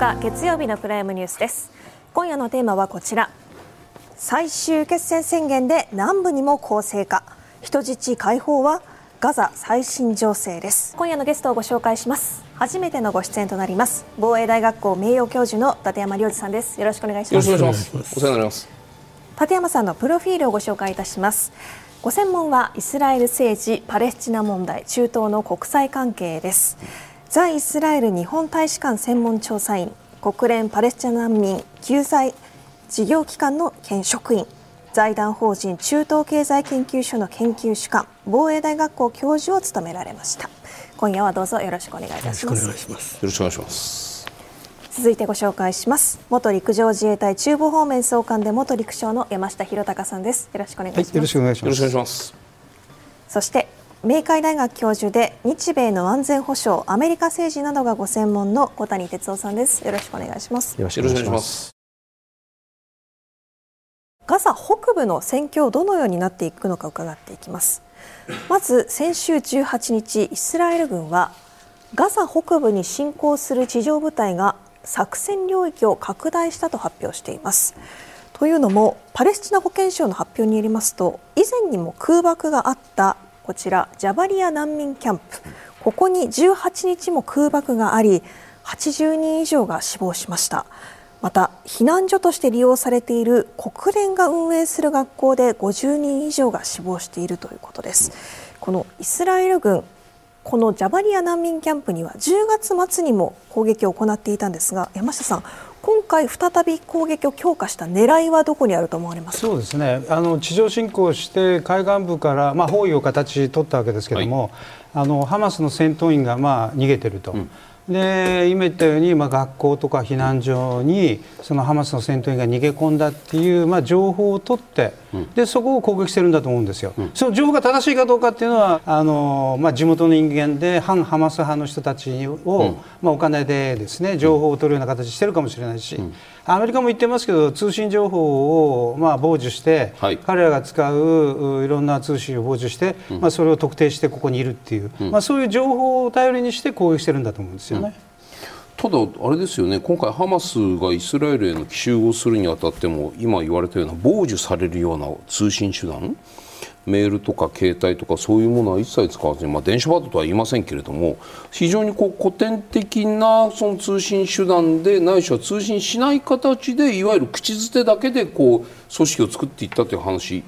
11月20日月曜日のプライムニュースです。今夜のテーマはこちら。最終決戦宣言で南部にも攻勢か。人質解放はガザ最新情勢です。今夜のゲストをご紹介します。初めてのご出演となります。防衛大学校名誉教授の立山良二さんです。よろしくお願いします。よろしくお願いします。お世話になります。立山さんのプロフィールをご紹介いたします。ご専門はイスラエル政治パレスチナ問題中東の国際関係です在イスラエル日本大使館専門調査員国連パレスチナ難民救済事業機関の兼職員財団法人中東経済研究所の研究主幹防衛大学校教授を務められました。今夜はどうぞよろしくお願いいたします。よろしくお願いします。よろしくお願いします。続いてご紹介します。元陸上自衛隊中部方面総監で元陸将の山下博隆さんです。よろしくお願いします、はい、よろしくお願いします。そして明海大学教授で日米の安全保障アメリカ政治などがご専門の小谷哲夫さんです。よろしくお願いします。よろしくお願いします。ガザ北部の戦況どのようになっていくのか伺っていきます。まず先週18日イスラエル軍はガザ北部に侵攻する地上部隊が作戦領域を拡大したと発表しています。というのもパレスチナ保健省の発表によりますと以前にも空爆があったこちらジャバリア難民キャンプ。ここに18日も空爆があり80人以上が死亡しました。また避難所として利用されている国連が運営する学校で50人以上が死亡しているということです。このイスラエル軍このジャバリア難民キャンプには10月末にも攻撃を行っていたんですが山下さん今回再び攻撃を強化した狙いはどこにあると思われますそうですね。あの地上侵攻して海岸部から、まあ、包囲を形取ったわけですけれども、はい、あのハマスの戦闘員が、まあ、逃げてると。うん。で今言ったように、まあ、学校とか避難所にそのハマスの戦闘員が逃げ込んだっていう、まあ、情報を取って、うん、でそこを攻撃してるんだと思うんですよ、うん、その情報が正しいかどうかっていうのはあの、まあ、地元の人間で反ハマス派の人たちを、うん、まあ、お金でですね情報を取るような形してるかもしれないし、アメリカも言ってますけど通信情報をまあ傍受して、はい、彼らが使ういろんな通信を傍受して、まあ、それを特定してここにいるっていう、まあ、そういう情報を頼りにして攻撃してるんだと思うんですよね。ただ、あれですよね。今回、ハマスがイスラエルへの奇襲をするにあたっても今言われたような傍受されるような通信手段メールとか携帯とかそういうものは一切使わずに、まあ、電子バードとは言いませんけれども非常にこう古典的なその通信手段でないしは通信しない形でいわゆる口づてだけでこう組織を作っていったという話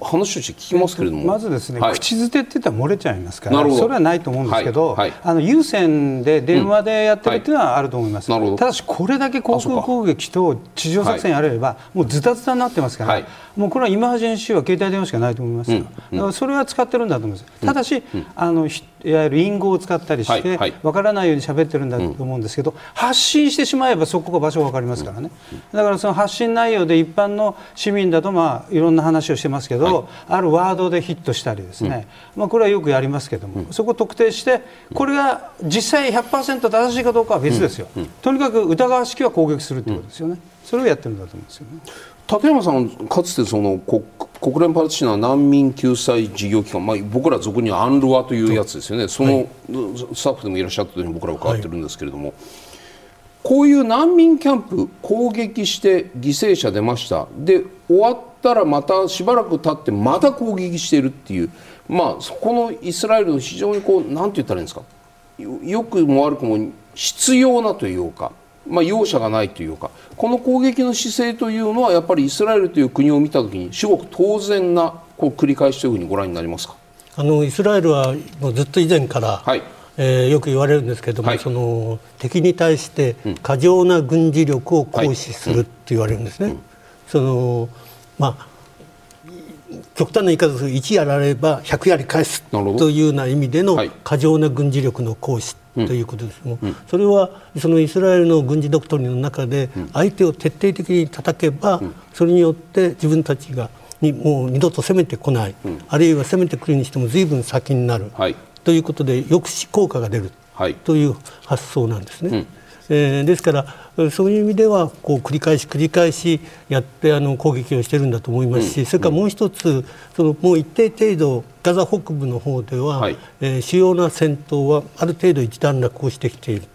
話として聞きますけれども。まずですね、はい、口づてって言ったら漏れちゃいますからそれはないと思うんですけど、はい。はい、あの有線で電話でやってるっていうのはあると思います、うん、ただしこれだけ航空攻撃と地上作戦やればもうズタズタになってますから、もうこれはイマージェンシーは携帯電話しかないと思いますよ、うん、だからそれは使ってるんだと思います、ただし、あのいわゆる隠語を使ったりして、はいわからないように喋ってるんだと思うんですけど、発信してしまえばそこが場所が分かりますからね、だからその発信内容で一般の市民だと、まあ、いろんな話をしてますけど、あるワードでヒットしたりですね、まあ、これはよくやりますけども、そこを特定してこれが実際100%正しいかどうかは別ですよ、とにかく疑わしきは攻撃するということですよね、それをやってるんだと思うんですよね。立山さんかつてその国国連パレスチナ難民救済事業機関、まあ、僕ら俗にはアンルワというやつですよね、そのスタッフでもいらっしゃったというふうに僕らは伺ってるんですけれども、はい、こういう難民キャンプ攻撃して犠牲者出ました。で終わったらまたしばらく経ってまた攻撃しているっていう、まあ、そこのイスラエルの非常にこうなんて言ったらいいんですか。よくも悪くも必要なというか。まあ、容赦がないというかこの攻撃の姿勢というのはやっぱりイスラエルという国を見たときに至極当然なこう繰り返しというふうにご覧になりますか？あのイスラエルはもうずっと以前から、はい。えー、よく言われるんですけれども、はい、その敵に対して過剰な軍事力を行使するって言われるんですね。そのまあ極端な言い方すると1やられば100やり返すというような意味での過剰な軍事力の行使ということですも、うん、それはそのイスラエルの軍事ドクトリンの中で相手を徹底的に叩けば、それによって自分たちがにもう二度と攻めてこない、あるいは攻めてくるにしても随分先になる、はい、ということで抑止効果が出る、はい、という発想なんですね。えー、ですからそういう意味ではこう繰り返し繰り返しやってあの攻撃をしてるんだと思いますし、うん、それからもう一つそのもう一定程度ガザ北部の方では、はい、えー、主要な戦闘はある程度一段落をしてきている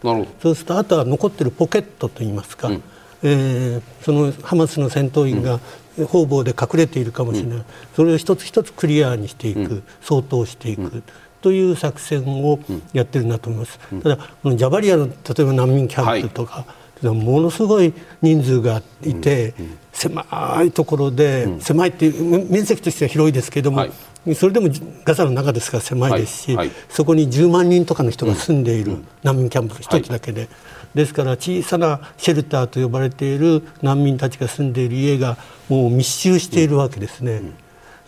そうするとあとは残っているポケットといいますか、うん、えー、そのハマスの戦闘員が方々で隠れているかもしれない、うん、それを一つ一つクリアにしていく、相当していく。という作戦をやってるなと思います、うん、ただこのジャバリアの例えば難民キャンプとか、はい、ものすごい人数がいて、うんうん、狭いところで、狭いっていう面積としては広いですけれども、はい、それでもガザの中ですから狭いですし、はい、そこに10万人とかの人が住んでいる難民キャンプ一つだけで。ですから小さなシェルターと呼ばれている難民たちが住んでいる家がもう密集しているわけですね。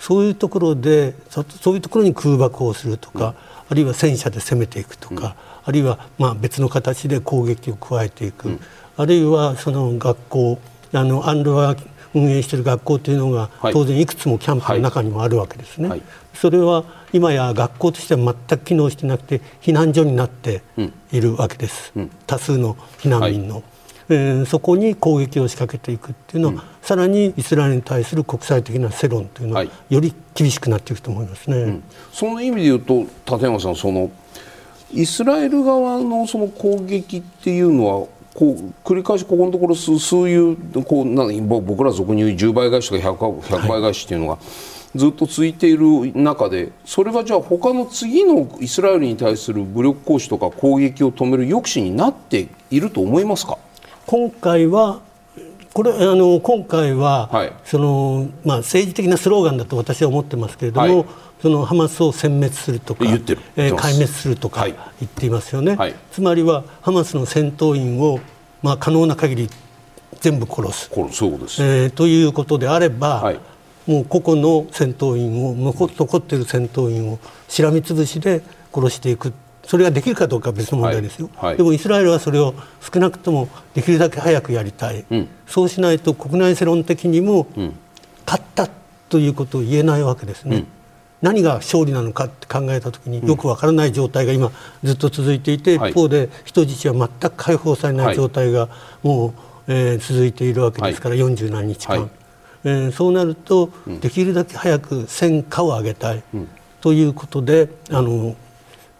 そういうところでそういうところに空爆をするとか、あるいは戦車で攻めていくとか、あるいはまあ別の形で攻撃を加えていく、あるいはその学校あのアンドラ運営している学校というのが当然いくつもキャンプの中にもあるわけですね。それは今や学校としては全く機能してなくて避難所になっているわけです、うん、多数の避難民の。はいえー、そこに攻撃を仕掛けていくっていうのは、うん、さらにイスラエルに対する国際的な世論というのは、より厳しくなっていくと思いますね、うん、その意味で言うと立山さんそのイスラエル側のその攻撃っていうのはこう繰り返しここのところ数数いうこうな僕ら俗に言う10倍返しとか 100, 100倍返しっていうのが、ずっと続いている中でそれはじゃあ他の次のイスラエルに対する武力行使とか攻撃を止める抑止になっていると思いますか？今回はこれあの今回は、はい、そのまあ、政治的なスローガンだと私は思ってますけれども、はい、そのハマスを殲壊するとか、えー、壊滅するとか言っていますよね、はい、つまりはハマスの戦闘員を、まあ、可能な限り全部殺す。そうです、えー、ということであれば、もう個々の戦闘員を残っている戦闘員をしらみつぶしで殺していくそれができるかどうかは別の問題ですよ、はい。はい、でもイスラエルはそれを少なくともできるだけ早くやりたい、うん、そうしないと国内世論的にも、勝ったということを言えないわけですね。うん。何が勝利なのかって考えたときによくわからない状態が今ずっと続いていて、一方で人質は全く解放されない状態がもう、えー、続いているわけですから、40何日間、えー、そうなると、できるだけ早く戦果を上げたい、ということであの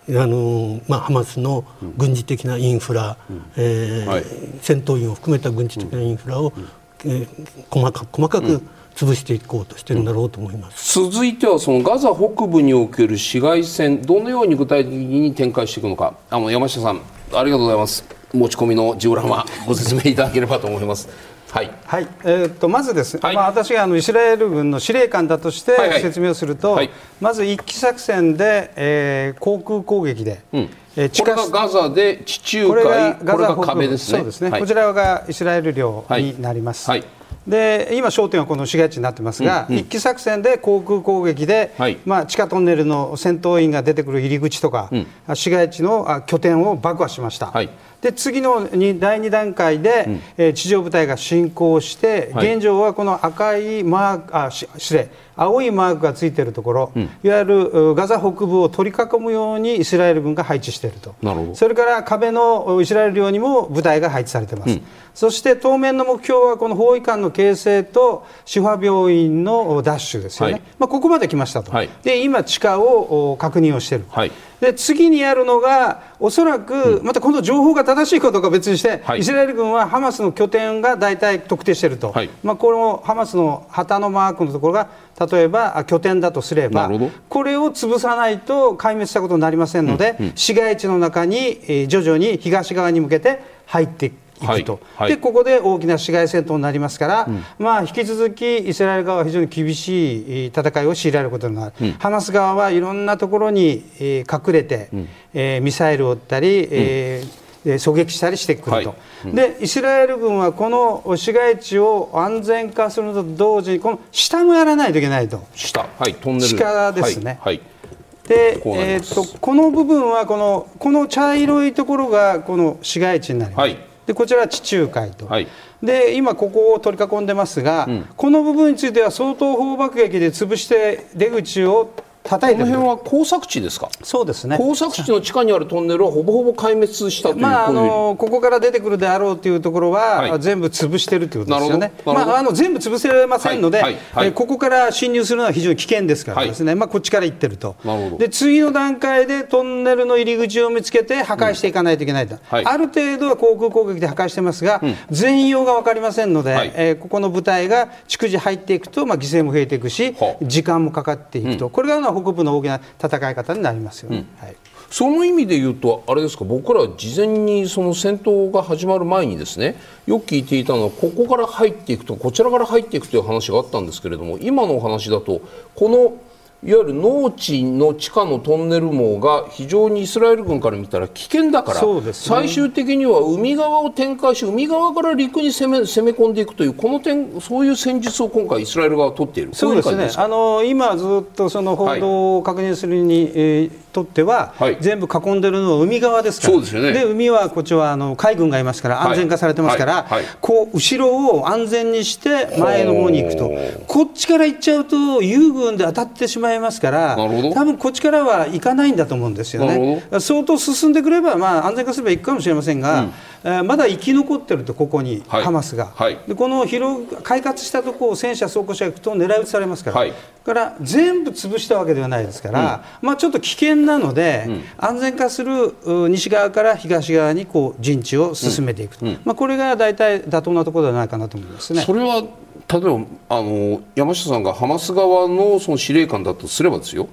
あのまあ、ハマスの軍事的なインフラ、うん、えーはい、戦闘員を含めた軍事的なインフラを、うん、えー、細か細かく潰していこうとしてるんだろうと思います、うん、続いてはそのガザ北部における市街戦どのように具体的に展開していくのか。あの山下さんありがとうございます持ち込みのジオラマご説明いただければと思います。はい、はい、えー、とまずですね、はい、まあ、私があのイスラエル軍の司令官だとして説明をすると、はい。はい、まず一機作戦で、えー、航空攻撃で、うん。えー、これがガザで地中海。これがガザ壁ですね。そうですね、こちらがイスラエル領になります。はい。で今、焦点はこの市街地になってますが、うんうん、一機作戦で航空攻撃で、はい、まあ、地下トンネルの戦闘員が出てくる入り口とか、うん、市街地の拠点を爆破しました。はいで次の第2段階で、うん、えー、地上部隊が進行して、はい、現状はこの赤いマークあ失礼。青いマークがついているところ、うん、いわゆるガザ北部を取り囲むようにイスラエル軍が配置しているとそれから壁のイスラエル領にも部隊が配置されています、うん、そして当面の目標はこの包囲間の形成とシファ病院のダッシュですよね、はい、まあ、ここまで来ましたと、はい、で今、地下を確認をしている。はいで次にやるのが、おそらく、また今度、情報が正しいことか別にして、イスラエル軍はハマスの拠点が大体特定していると、まあ、このハマスの旗のマークのところが、例えば拠点だとすれば、これを潰さないと壊滅したことになりませんので、市街地の中に徐々に東側に向けて入っていく。と、はいはい、でここで大きな市街戦闘になりますから、うん、まあ、引き続きイスラエル側は非常に厳しい戦いを強いられることになる、うん、ハマス側はいろんなところに、えー、隠れて、うん、えー、ミサイルを撃ったり、えー狙撃したりしてくると、はい。うん、でイスラエル軍はこの市街地を安全化するのと同時にこの下もやらないといけないと。下、はい、トンネル。地下ですね、はい、はい。でえーと、とこの部分はこのこの茶色いところがこの市街地になります、はいでこちらは地中海と、はい、で今ここを取り囲んでますが、うん、この部分については相当砲爆撃で潰して出口を叩いてこの辺は工作地ですか？そうですね。工作地の地下にあるトンネルはほぼほぼ壊滅したという、まあ、あのここから出てくるであろうというところは、はい、全部潰してるということですよね、まあ、あの全部潰せませんので、はい。はい、えここから侵入するのは非常に危険ですからですね、まあ、こっちから行ってると。で次の段階でトンネルの入り口を見つけて破壊していかないといけないと、うん、ある程度は航空攻撃で破壊してますが、うん、全容が分かりませんので、はい、えー、ここの部隊が逐次入っていくと、まあ、犠牲も増えていくし時間もかかっていくと、うん、これが北部の大きな戦い方になりますよね。はい。その意味で言うと、あれですか、僕ら事前にその戦闘が始まる前にですね、よく聞いていたのは、ここから入っていくと、こちらから入っていくという話があったんですけれども、今のお話だと、このいわゆる農地の地下のトンネル網が非常にイスラエル軍から見たら危険だから、ね、最終的には海側を展開し海側から陸に攻め攻め込んでいくというこの点そういう戦術を今回イスラエル側は取っている。そうですね。あの今ずっとその報道を確認するに、はい、えー、とっては、はい、全部囲んでるのは海側ですから。ね、で海はこっちはあの海軍がいますから安全化されてますから、はい、こう後ろを安全にして前の方に行くとこっちから行っちゃうと友軍で当たってしまいますから多分こっちからは行かないんだと思うんですよね。相当進んでくれば、まあ、安全化すれば行くかもしれませんが、うんまだ生き残ってると、ここに、はい、ハマスが、はい、でこの広開発したところを戦車、装甲車が行くと狙い撃ちされますから、はい、から全部潰したわけではないですから、うん、まあ、ちょっと危険なので、うん、安全化する西側から東側にこう陣地を進めていくと、うん、まあ、これが大体妥当なところではないかなと思いますね。それは例えばあの山下さんがハマス側のその司令官だとすればですよ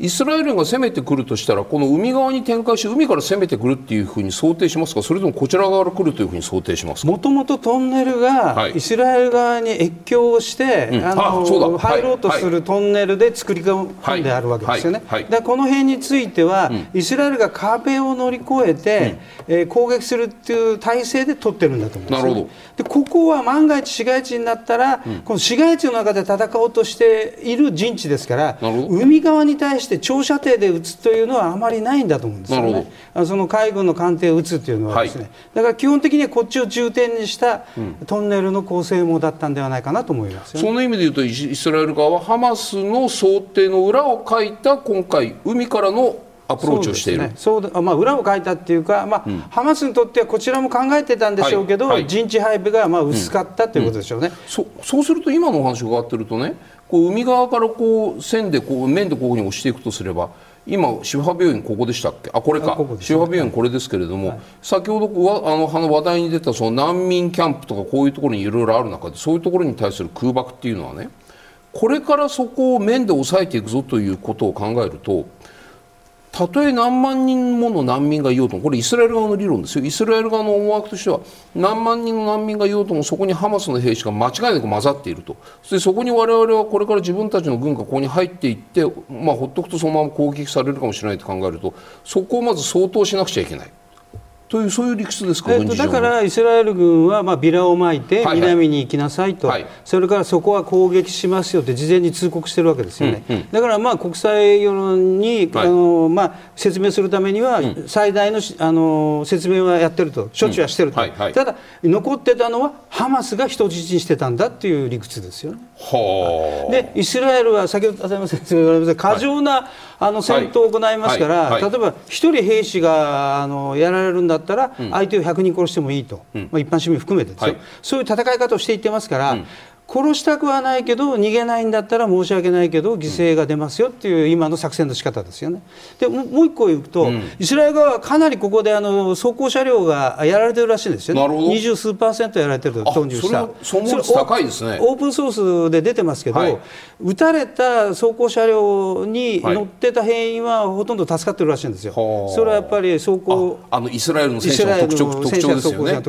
イスラエルが攻めてくるとしたらこの海側に展開し海から攻めてくるっていうふうに想定しますか？それともこちら側から来るというふうに想定しますもともとトンネルがイスラエル側に越境して、はい、あの入ろうとするトンネルで作り込んであるわけですよね。でこの辺については、うん、イスラエルが壁を乗り越えて、うん、えー、攻撃するっていう体制で取ってるんだと思うんですよ、ね、でここは万が一市街地になったら、うん、この市街地の中で戦おうとしている陣地ですから海側に対してして長射程で撃つというのはあまりないんだと思うんですよね。その海軍の艦艇を撃つというのはですね、はい、だから基本的にはこっちを重点にしたトンネルの構成もだったんではないかなと思います、ね、その意味で言うとイスラエル側はハマスの想定の裏を書いた今回海からのアプローチをしている。そう、ね、まあ、裏を書いたっていうか、まあ、うん、ハマスにとってはこちらも考えてたんでしょうけど、はい。はい、陣地配備がまあ薄かったということでしょうね、うん。うん、そそうすると今のお話を伺ってるとねこう海側からこう線でこう面でこういうふうに押していくとすれば今、シフハ病院ここでしたっけ？あこれか、ね、シフハ病院これですけれども、はい、先ほどあの話題に出たその難民キャンプとかこういうところにいろいろある中でそういうところに対する空爆っていうのはねこれからそこを面で抑えていくぞということを考えるとたとえ何万人もの難民がいようともこれイスラエル側の理論ですよイスラエル側の思惑としては何万人の難民がいようともそこにハマスの兵士が間違いなく混ざっているとそそこに我々はこれから自分たちの軍がここに入っていって、まあ、ほっとくとそのまま攻撃されるかもしれないと考えるとそこをまず相当しなくちゃいけない。というそういう理屈ですか、えー、とだからイスラエル軍はまあビラをまいて南に行きなさいと、はい。はい、それからそこは攻撃しますよって事前に通告してるわけですよね、うんうん、だからまあ国際世論に、はい、あのまあ、説明するためには最大のあの説明はやってると処置はしてると、うんはい。ただ残ってたのはハマスが人質にしてたんだっていう理屈ですよね。でイスラエルは先ほど浅山先生が言われました過剰な、あの戦闘を行いますから、例えば1人兵士があのやられるんだったら、相手を100人殺してもいいと、まあ、一般市民含めてですよ、そういう戦い方をしていってますから、殺したくはないけど逃げないんだったら申し訳ないけど犠牲が出ますよっていう今の作戦の仕方ですよね。でもう一個言うと、うん、イスラエル側はかなりここであの装甲車両がやられてるらしいんですよね。二十数パーセントやられてると投入した。それ高いですね。オープンソースで出てますけど、はい、撃たれた装甲車両に乗ってた兵員はほとんど助かってるらしいんですよ。はい、それはやっぱり装甲あのイスラエルの戦車の特徴ですよね。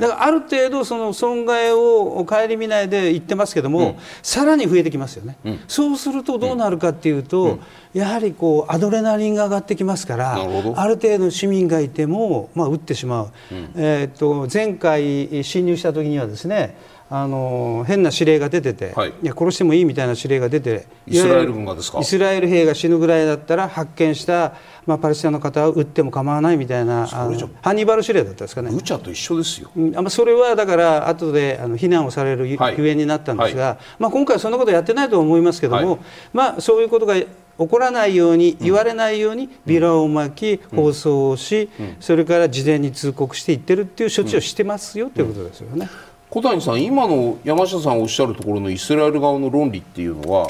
だからある程度その損害を顧みないで言ってますけども、うん、さらに増えてきますよね、うん、そうするとどうなるかっていうと、やはりこうアドレナリンが上がってきますからある程度市民がいても、まあ、撃ってしまう、えー、と前回侵入した時にはですねあの変な指令が出てて、はい、いや殺してもいいみたいな指令が出てイスラエル軍がですか？イスラエル兵が死ぬぐらいだったら発見したまあ、パレスチナの方は撃っても構わないみたいなハンニバル指令だったんですかね。ブチャと一緒ですよ、うん、それはだから後であの非難をされるゆえになったんですが、はい、まあ、今回はそんなことやってないと思いますけども、はい、まあ、そういうことが起こらないように、言われないようにビラを巻き、放送をし、それから事前に通告していってるっていう処置をしてますよということですよね。小谷さん、今の山下さんおっしゃるところのイスラエル側の論理っていうのは、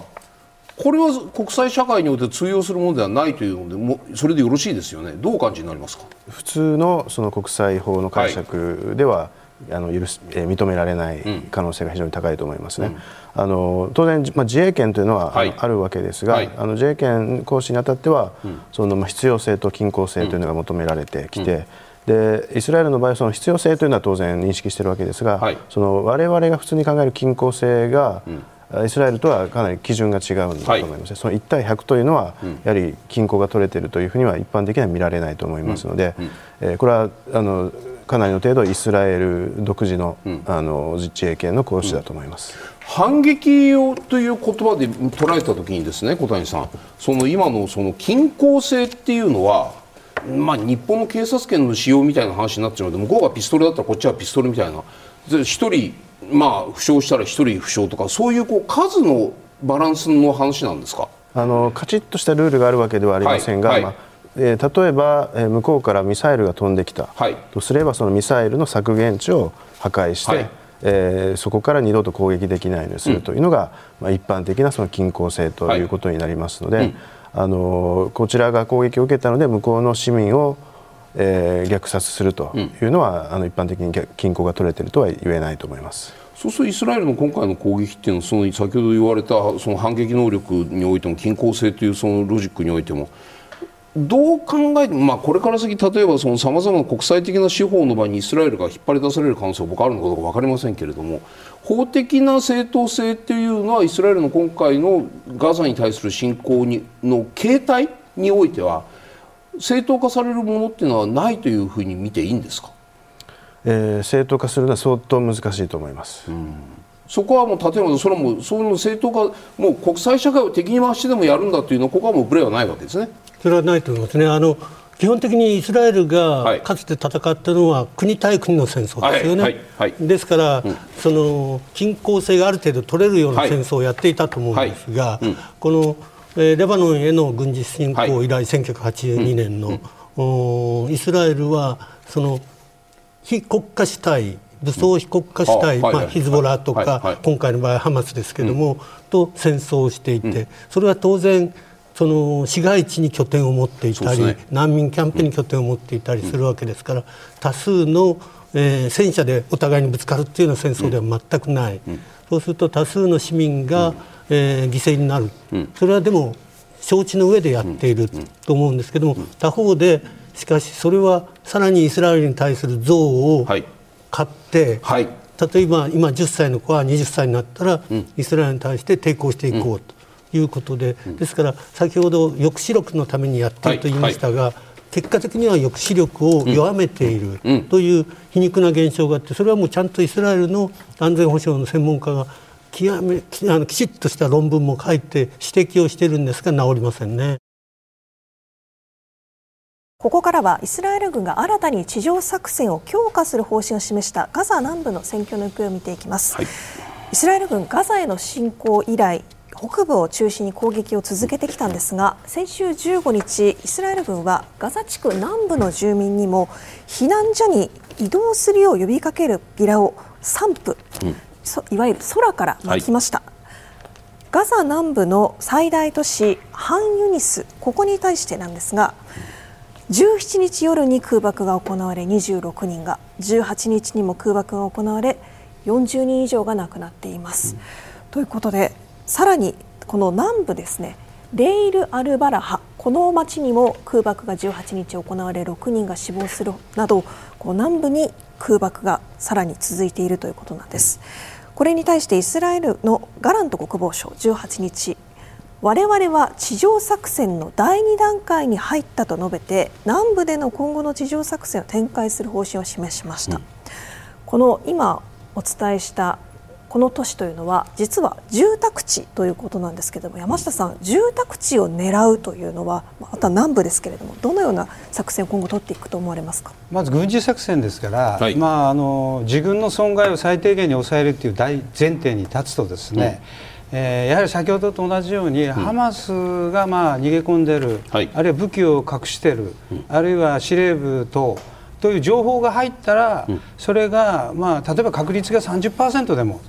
これは国際社会において通用するものではないというのでもそれでよろしいですよね、どうお感じになりますか？普通のその国際法の解釈では、はい、あの許すえ認められない可能性が非常に高いと思いますね。うん、あの当然、まあ、自衛権というのは、はい、あるわけですが、はい、あの自衛権行使にあたっては、うん、そのまあ必要性と均衡性というのが求められてきて、うんでイスラエルの場合その必要性というのは当然認識しているわけですが、はい、その我々が普通に考える均衡性が、うん、イスラエルとはかなり基準が違うんだと思います、はい、その1対100というのは、うん、やはり均衡が取れているというふうには一般的には見られないと思いますので、うん、えー、これはあのかなりの程度イスラエル独自の,、あの自衛権の行使だと思います。反撃をという言葉で捉えたときにですね小谷さんその今のその均衡性っていうのはまあ、日本の警察権の使用みたいな話になっちゃうので向こうがピストルだったらこっちはピストルみたいな。1人、まあ、負傷したら1人負傷とかそういうこう数のバランスの話なんですか？あのカチッとしたルールがあるわけではありませんが、はいはい、まあえー、例えば、えー、向こうからミサイルが飛んできた、はい、とすればそのミサイルの削減値を破壊して、はい、えー、そこから二度と攻撃できないようにするというのが、うん、まあ、一般的なその均衡性ということになりますので、はい。うんあのこちらが攻撃を受けたので向こうの市民を、えー、虐殺するというのは、うん、あの一般的に均衡が取れているとは言えないと思います。そうするとイスラエルの今回の攻撃っていうのはその先ほど言われたその反撃能力においても均衡性というそのロジックにおいてもどう考えても、まあ、これから先例えばさまざまな国際的な司法の場にイスラエルが引っ張り出される可能性は僕はあるのかどうか分かりませんけれども法的な正当性っていうのはイスラエルの今回のガザに対する侵攻にの形態においては正当化されるものっていうのはないというふうに見ていいんですか、えー、正当化するのは相当難しいと思います。うんそこはもう例えばそれはもうその正当化もう国際社会を敵に回してでもやるんだというのはここはもうブレはないわけですね。それはないと思いますね。あの基本的にイスラエルがかつて戦ったのは国対国の戦争ですよね、はいはいはい、ですから、うん、その均衡性がある程度取れるような戦争をやっていたと思うんですが、うん、この、えー、レバノンへの軍事侵攻以来、1982年の、うん、イスラエルはその非国家主体武装非国家主体、まあ、ヒズボラとか、今回の場合ハマスですけれども、と戦争をしていて、それは当然その市街地に拠点を持っていたり、ね、難民キャンプに拠点を持っていたりするわけですから、多数の、えー、戦車でお互いにぶつかるというような戦争では全くない、そうすると多数の市民が、えー、犠牲になる、それはでも承知の上でやっていると思うんですけども、他方でしかしそれはさらにイスラエルに対する憎悪を買って、はい、例えば今10歳の子は20歳になったら、イスラエルに対して抵抗していこうと。いうことで、ですから先ほど抑止力のためにやってい。ると言いましたが、はい。はい、結果的には抑止力を弱めているという皮肉な現象があってそれはもうちゃんとイスラエルの安全保障の専門家が極めあのきちっとした論文も書いて指摘をしているんですが治りませんね。ここからはイスラエル軍が新たに地上作戦を強化する方針を示したガザ南部の戦況の行方を見ていきます、はい、イスラエル軍ガザへの侵攻以来北部を中心に攻撃を続けてきたんですが先週15日イスラエル軍はガザ地区南部の住民にも避難所に移動するよう呼びかけるビラを散布、うん、いわゆる空から巻きました、はい、ガザ南部の最大都市ハンユニスここに対してなんですが17日夜に空爆が行われ26人が18日にも空爆が行われ40人以上が亡くなっています。うん、ということでさらにこの南部ですねレイル・アルバラハこの町にも空爆が18日行われ6人が死亡するなどこう南部に空爆がさらに続いているということなんです。これに対してイスラエルのガラント国防相18日我々は地上作戦の第2段階に入ったと述べて南部での今後の地上作戦を展開する方針を示しました、うん、この今お伝えしたこの都市というのは実は住宅地ということなんですけれども山下さん住宅地を狙うというのはまた南部ですけれどもどのような作戦を今後取っていくと思われますか？まず軍事作戦ですから、はい、まあ、あの自軍の損害を最低限に抑えるという大前提に立つとですね、うん、えー、やはり先ほどと同じように、うん、ハマスがまあ逃げ込んでる、はい、あるいは武器を隠してる、うん、あるいは司令部等という情報が入ったら、それが、まあ、例えば確率が30%でも、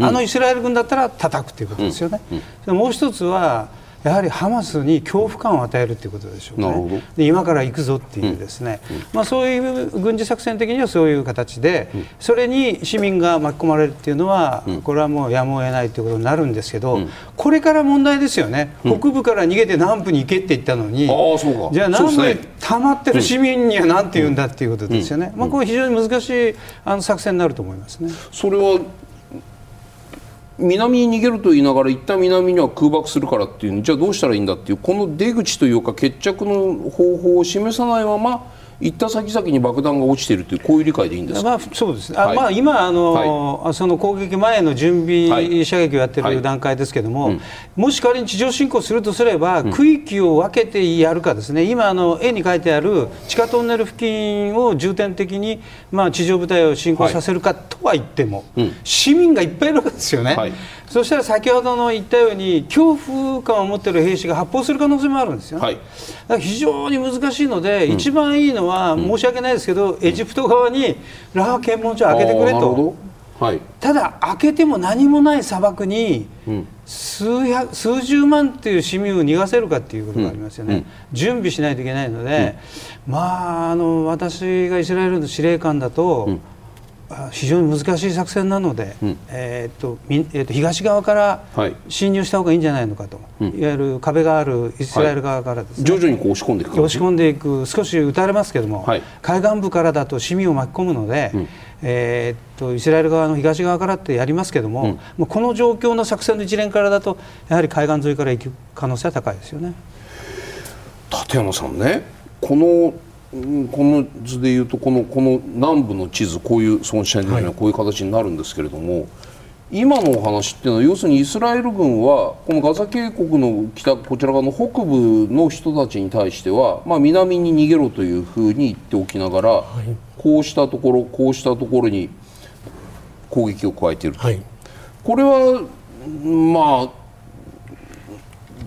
あのイスラエル軍だったら叩くということですよね。もう一つはやはりハマスに恐怖感を与えるということでしょうね、で今から行くぞっていうですね、うん、まあ、そういう軍事作戦的にはそういう形で、うん、それに市民が巻き込まれるっていうのは、うん、これはもうやむを得ないということになるんですけど、これから問題ですよね、北部から逃げて南部に行けって言ったのに、じゃあ南部に溜まってる市民には何て言うんだっていうことですよね、まあ、これ非常に難しいあの作戦になると思いますね。それは南に逃げると言いながら一旦南には空爆するからっていうじゃあどうしたらいいんだっていうこの出口というか決着の方法を示さないまま行った先々に爆弾が落ちているというこういう理解でいいんですまあ、そうですね、はい、まあ、今あの、はい、その攻撃前の準備射撃をやっている段階ですけれども、はいうん、もし仮に地上侵攻するとすれば、うん、区域を分けてやるかですね。今あの絵に書いてある地下トンネル付近を重点的に、まあ、地上部隊を侵攻させるかとは言っても、うん、市民がいっぱいいるわけですよね。そしたら先ほどの言ったように恐怖感を持っている兵士が発砲する可能性もあるんですよ、はい、だから非常に難しいので、うん、一番いいのは、申し訳ないですけど、エジプト側にラハ検問所を開けてくれと。はい、ただ開けても何もない砂漠に数百数十万という市民を逃がせるかっていうことがありますよね、うん。うん、準備しないといけないので、まああの私がイスラエルの司令官だと、非常に難しい作戦なので、うん、えー、っとえー、っと東側から侵入した方がいいんじゃないのかと、はい、いわゆる壁があるイスラエル側からですね、はい、徐々にこう押し込んでいく押し込んでいく少し撃たれますけれども、はい、海岸部からだと市民を巻き込むので、うん、えー、っとイスラエル側の東側からってやりますけれども、うん、もうこの状況の作戦の一連からだとやはり海岸沿いから行く可能性は高いですよね。立山さんねこのこの図でいうとこのこの南部の地図こういうその試合的にはこういう形になるんですけれども、はい、今のお話っていうのは要するにイスラエル軍はこのガザ渓谷の北こちら側の北部の人たちに対しては、まあ、南に逃げろというふうに言っておきながら、はい、こうしたところこうしたところに攻撃を加えていると、はい、これはまあ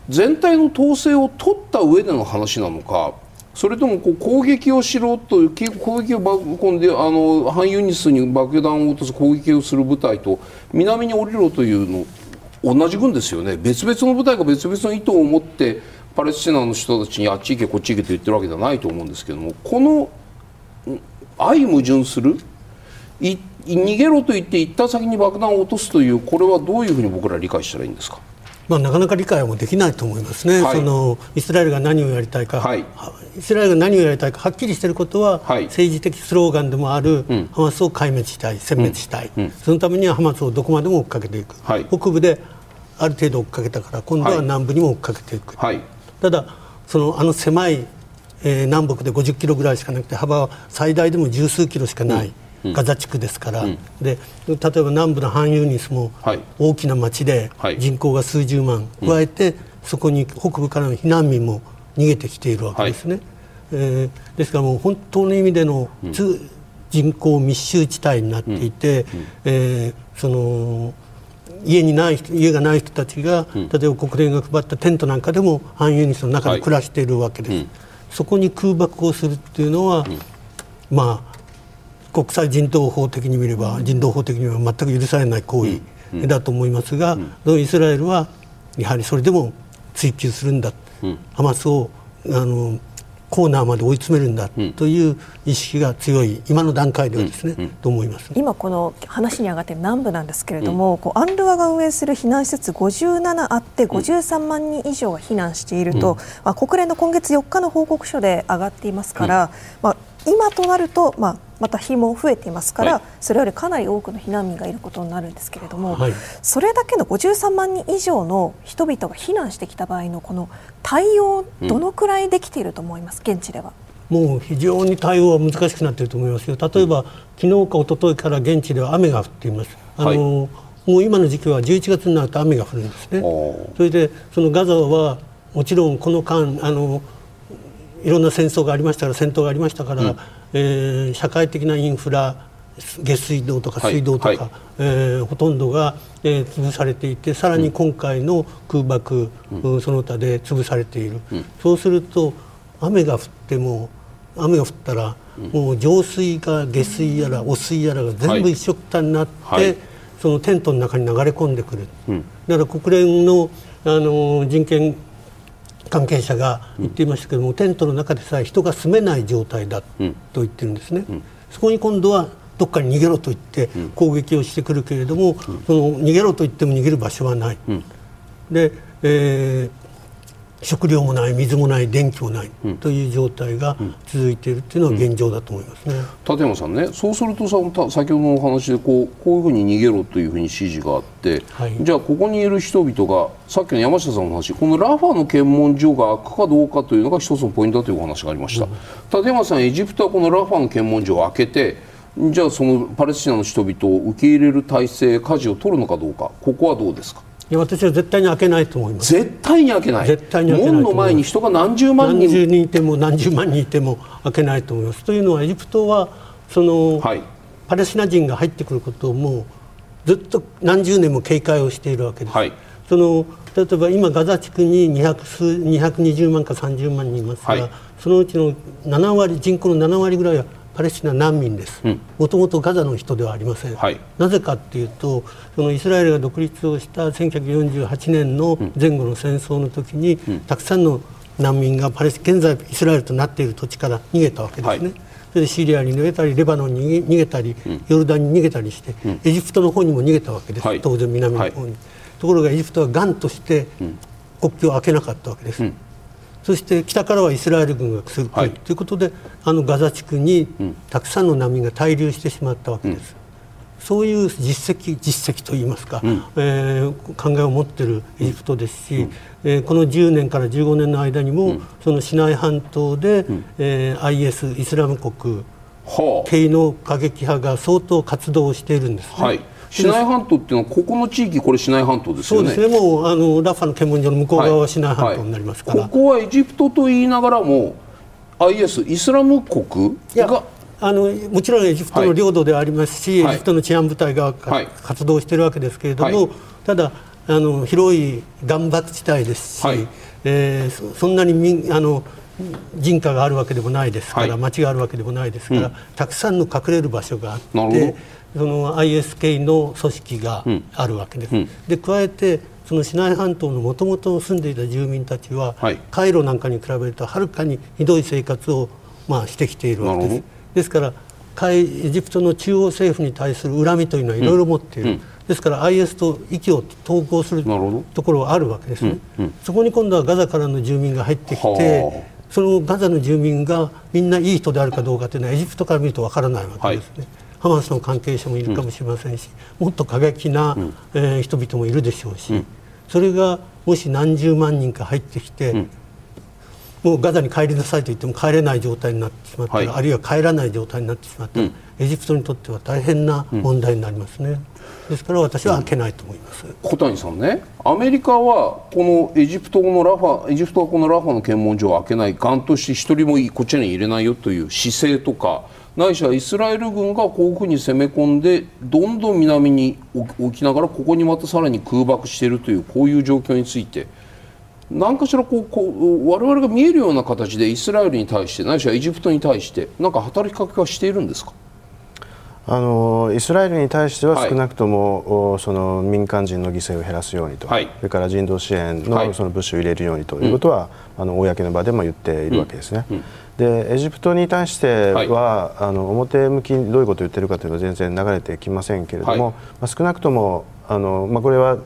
全体の統制を取った上での話なのかそれともこう攻撃をしろという攻撃を爆込んであの反ユニスに爆弾を落とす攻撃をする部隊と南に降りろというの同じ軍ですよね。別々の部隊が別々の意図を持ってパレスチナの人たちにあっち行けこっち行けと言ってるわけではないと思うんですけどもこの相矛盾する逃げろと言って行った先に爆弾を落とすというこれはどういうふうに僕ら理解したらいいんですか？まあ、なかなか理解もできないと思いますね、はい、そのイスラエルが何をやりたいか、はい、イスラエルが何をやりたいかはっきりしていることは、はい、政治的スローガンでもある、うん、ハマスを壊滅したい、殲滅したい、うん、そのためにはハマスをどこまでも追っかけていく、北部である程度追っかけたから、今度は南部にも追っかけていく、ただ、そのあの狭い、えー、南北で50キロぐらいしかなくて、幅は最大でも十数キロしかない。うん。ガザ地区ですから、うん、で例えば南部のハンユニスも大きな町で人口が数十万、加えてそこに北部からの避難民も逃げてきているわけですね。はい、えー、ですからもう本当の意味での、うん、人口密集地帯になっていて、うん、えー、その家にない家がない人たちが、例えば国連が配ったテントなんかでもハンユニスの中で暮らしているわけです、はい、そこに空爆をするっていうのは、まあ国際人道法的に見れば人道法的には全く許されない行為だと思いますが、イスラエルはやはりそれでも追及するんだ、ハマスをあのコーナーまで追い詰めるんだという意識が強い今の段階ではですね、うん。うん、と思います。今この話に上がっている南部なんですけれども、うん、こうアンルワが運営する避難施設57あって53万人以上が避難していると、まあ、国連の今月4日の報告書で上がっていますから、まあ、今となると、まあ、また日も増えていますから、はい、それよりかなり多くの避難民がいることになるんですけれども、はい、それだけの53万人以上の人々が避難してきた場合のこの対応、どのくらいできていると思います、うん、現地では。もう非常に対応は難しくなっていると思いますよ。例えば、うん、昨日か一昨日から現地では雨が降っています。あの、はい、もう今の時期は11月になると雨が降るんですね。それでそのガザはもちろんこの間あのいろんな戦争がありましたから戦闘がありましたから、うん、えー、社会的なインフラ下水道とか水道とか、はい。はい、えー、ほとんどが、えー、潰されていてさらに今回の空爆、うん、その他で潰されている、うん、そうすると雨が降っても雨が降ったら、もう浄水が下水やら汚水やらが全部一緒くたになって、はい、そのテントの中に流れ込んでくる、うん、だから国連のあの人権関係者が言っていましたけども、うん、テントの中でさえ人が住めない状態だと言ってるんですね。そこに今度はどっかに逃げろと言って攻撃をしてくるけれども、その逃げろと言っても逃げる場所はない。で、えー食料もない水もない電気もない、という状態が続いているというのは現状だと思いますね、立山さんねそうするとさ先ほどのお話でこうこういうふうに逃げろというふうに指示があって、はい、じゃあここにいる人々がさっきの山下さんの話このラファの検問所が開くかどうかというのが一つのポイントだというお話がありました、うん、立山さんエジプトはこのラファの検問所を開けてじゃあそのパレスチナの人々を受け入れる体制舵を取るのかどうかここはどうですか？いや私は絶対に開けないと思います。絶対に開けない。絶対に開けない門の前に人が何十万人。何十人いても何十万人いても開けないと思います。というのはエジプトはその、はい、パレスチナ人が入ってくることをもうずっと何十年も警戒をしているわけです、はい、その例えば今ガザ地区に200数220万か30万人いますが、はい、そのうちの7割人口の7割ぐらいはパレスチナ難民です。もともとガザの人ではありません、はい、なぜかというとそのイスラエルが独立をした1948年の前後の戦争の時に、うん、たくさんの難民がパレス現在イスラエルとなっている土地から逃げたわけですね、はい、それでシリアに逃げたりレバノンに逃げたり、うん、ヨルダンに逃げたりして、うん、エジプトの方にも逃げたわけです、はい、当然南の方に、ところがエジプトはがんとして国境を開けなかったわけです、そして北からはイスラエル軍が来る、はい、ということであのガザ地区にたくさんの難民が滞留してしまったわけです。うん、そういう実績実績といいますか、うん、えー、考えを持っているエジプトですし、うん、えー、この10年から15年の間にも、そのシナイ半島で、うん、えー、IS イスラム国系の過激派が相当活動しているんですね。はいシナイ半島っていうのはここの地域これシナイ半島ですよね。そうですね。もうあのラファの検問所の向こう側はシナイ半島になりますから、はい。はい、ここはエジプトと言いながらも IS イスラム国？があのもちろんエジプトの領土ではありますし、はい、エジプトの治安部隊が、活動しているわけですけれども、ただあの広い岩漠地帯ですし、はい、えー、そんなにみあの人家があるわけでもないですから、町があるわけでもないですから、うん、たくさんの隠れる場所があってその ISK の組織があるわけです。うん、で加えてそのシナイ半島のもともと住んでいた住民たちは、はい、カイロなんかに比べるとはるかにひどい生活を、まあ、してきているわけです。ですからエジプトの中央政府に対する恨みというのはいろいろ持っている、うん、ですから IS と息を統合するところはあるわけですね、うん。うん、そこに今度はガザからの住民が入ってきてそのガザの住民がみんないい人であるかどうかというのはエジプトから見るとわからないわけですね。はいハマスの関係者もいるかもしれませんし、もっと過激な、えー、人々もいるでしょうし、それがもし何十万人か入ってきて、もうガザに帰りなさいと言っても帰れない状態になってしまったら、はい、あるいは帰らない状態になってしまったら、うん、エジプトにとっては大変な問題になりますね。うん、ですから私は開けないと思います、小谷さんね、アメリカはこのエジプトのラファエジプトはこのラファの検問所を開けない、がんとして一人もこっちに入れないよという姿勢とか、ないしはイスラエル軍がこういうふうに攻め込んでどんどん南に置きながらここにまたさらに空爆しているというこういう状況について。何かしらこうこう我々が見えるような形でイスラエルに対してないしはエジプトに対して何か働きかけはしているんですか？あのイスラエルに対しては少なくとも、はい、その民間人の犠牲を減らすようにと、はい、それから人道支援のその物資を入れるようにということは、うん、あの公の場でも言っているわけですね。うんうんでエジプトに対しては、はい、あの表向きにどういうことを言っているかというのは全然流れてきませんけれども、はい、まあ、少なくともあの、まあ、これは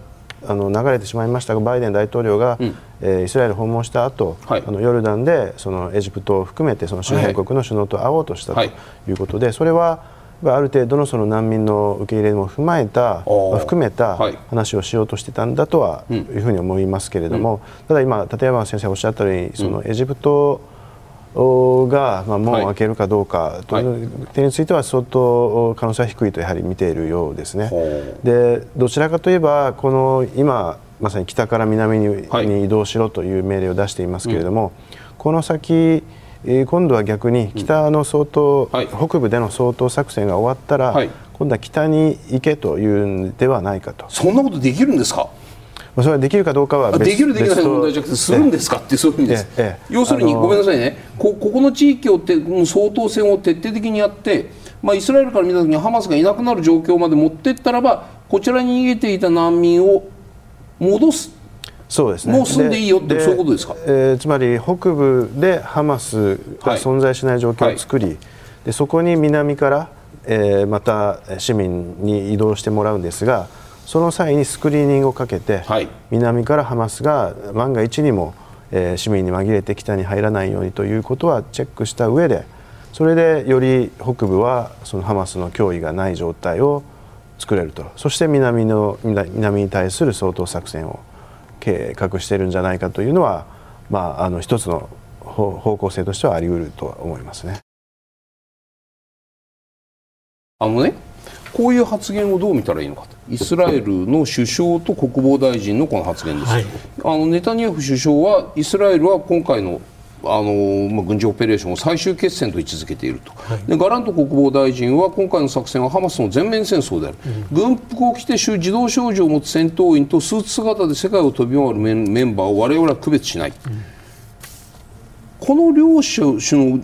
あの流れてしまいましたがバイデン大統領が、うん、えー、イスラエル訪問した後、はい、あのヨルダンでそのエジプトを含めてその周辺国の首脳と会おうとしたとい。うことで、それはある程度のその難民の受け入れも踏まえた、含めた話をしようとしてたんだとはいうふうに思いますけれども、ただ今、立山先生がおっしゃったようにそのエジプトが、まあ、門を開けるかどうかという点については相当可能性は低いとやはり見ているようですね。でどちらかといえばこの今まさに北から南に,、に移動しろという命令を出していますけれども、この先今度は逆に北の総統、北部での掃討作戦が終わったら、今度は北に行けというんではないかと。そんなことできるんですか？それはできるかどうかはできるできない問題じゃなくてするんですか？ってそういう意味です、ええ、要するにごめんなさいね。こここの地域をて総統選を徹底的にやって、まあ、イスラエルから見た時にハマスがいなくなる状況まで持っていったらばこちらに逃げていた難民を戻す。そうですね、もう住んでいいよってそういうことですか、えー、つまり北部でハマスが存在しない状況を作り、はい。はい、でそこに南から、えー、また市民に移動してもらうんですがその際にスクリーニングをかけて、はい、南からハマスが万が一にも、えー、市民に紛れて北に入らないようにということはチェックした上でそれでより北部はそのハマスの脅威がない状態を作れるとそして南の南に対する掃討作戦を計画しているんじゃないかというのは、まあ、あの一つの方向性としてはあり得るとは思いますね。あのねこういう発言をどう見たらいいのかと。イスラエルの首相と国防大臣のこの発言です、はい、あのネタニヤフ首相はイスラエルは今回のあのまあ、軍事オペレーションを最終決戦と位置づけていると、はい、でガラント国防大臣は今回の作戦はハマスの全面戦争である、うん、軍服を着て自動小銃を持つ戦闘員とスーツ姿で世界を飛び回るメンバーを我々は区別しない。うんこの両者の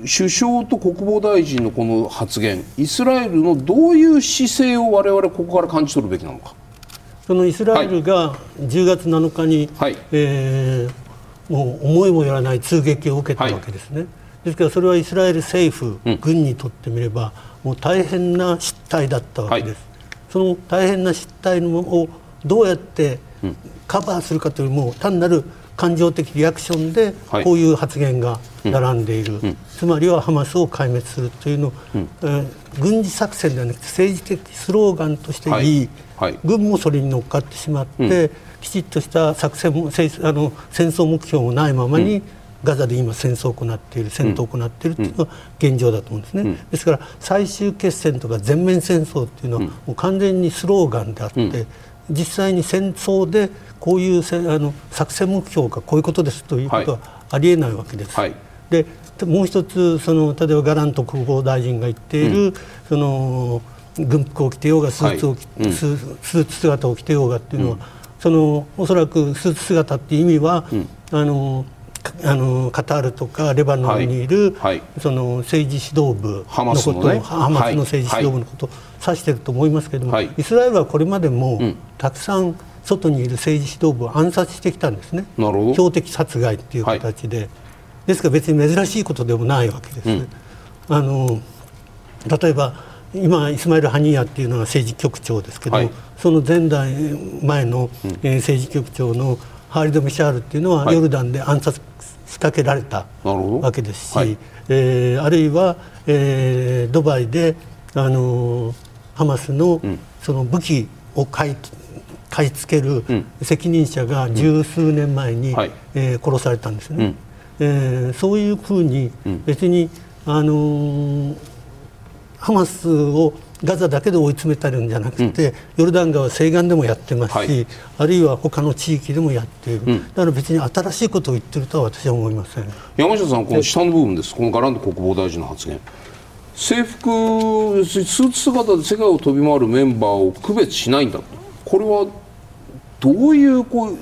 首相と国防大臣のこの発言イスラエルのどういう姿勢を我々ここから感じ取るべきなのか。そのイスラエルが10月7日に、はい、えー、もう思いもよらない通撃を受けたわけですね、はい、ですからそれはイスラエル政府、うん、軍にとってみればもう大変な失態だったわけです、はい、その大変な失態をどうやってカバーするかというも単なる感情的リアクションでこういう発言が並んでいる、はいうん、つまりはハマスを壊滅するというのを、うん、えー、軍事作戦ではなくて政治的スローガンとしていい、はい。はい、軍もそれに乗っかってしまって、うん、きちっとした作戦もあの戦争目標もないままに、ガザで今戦争を行っている戦闘を行っているというのが現状だと思うんですね、うん、ですから最終決戦とか全面戦争というのはもう完全にスローガンであって、実際に戦争でこういうあの作戦目標がこういうことですということはありえないわけです。はい、でもう一つその例えばガラント国防大臣が言っている、うん、その軍服を着てようがスーツを、はい。うん、スーツ姿を着てようがっていうのは、うん、そのおそらくスーツ姿っていう意味は、あのあのカタールとかレバノンにいる、はい、その政治指導部のこと、ね、ハマスの政治指導部のこと。を指していると思いますけれども、はい、イスラエルはこれまでも、たくさん外にいる政治指導部を暗殺してきたんですね。標的殺害っていう形で、はい、ですから別に珍しいことでもないわけです、うん、あの例えば今イスマイル・ハニーヤっていうのが政治局長ですけど、はい、その前代前の、うん、えー、政治局長のハーリド・ミシャールっていうのは、ヨルダンで暗殺仕掛けられたわけですし、はい、えー、あるいは、えー、ドバイで、あのハマスのその武器を買い買い付ける責任者が十数年前に、うんえー、殺されたんですね、うん、えー、そういうふうに別に、あのー、ハマスをガザだけで追い詰めたるんじゃなくて、うん、ヨルダン川西岸でもやってますし、はい、あるいは他の地域でもやっている、うん、だから別に新しいことを言ってるとは私は思いません。山下さん、この下の部分です、このガランド国防大臣の発言、制服、スーツ姿で世界を飛び回るメンバーを区別しないんだと。これはどういうこう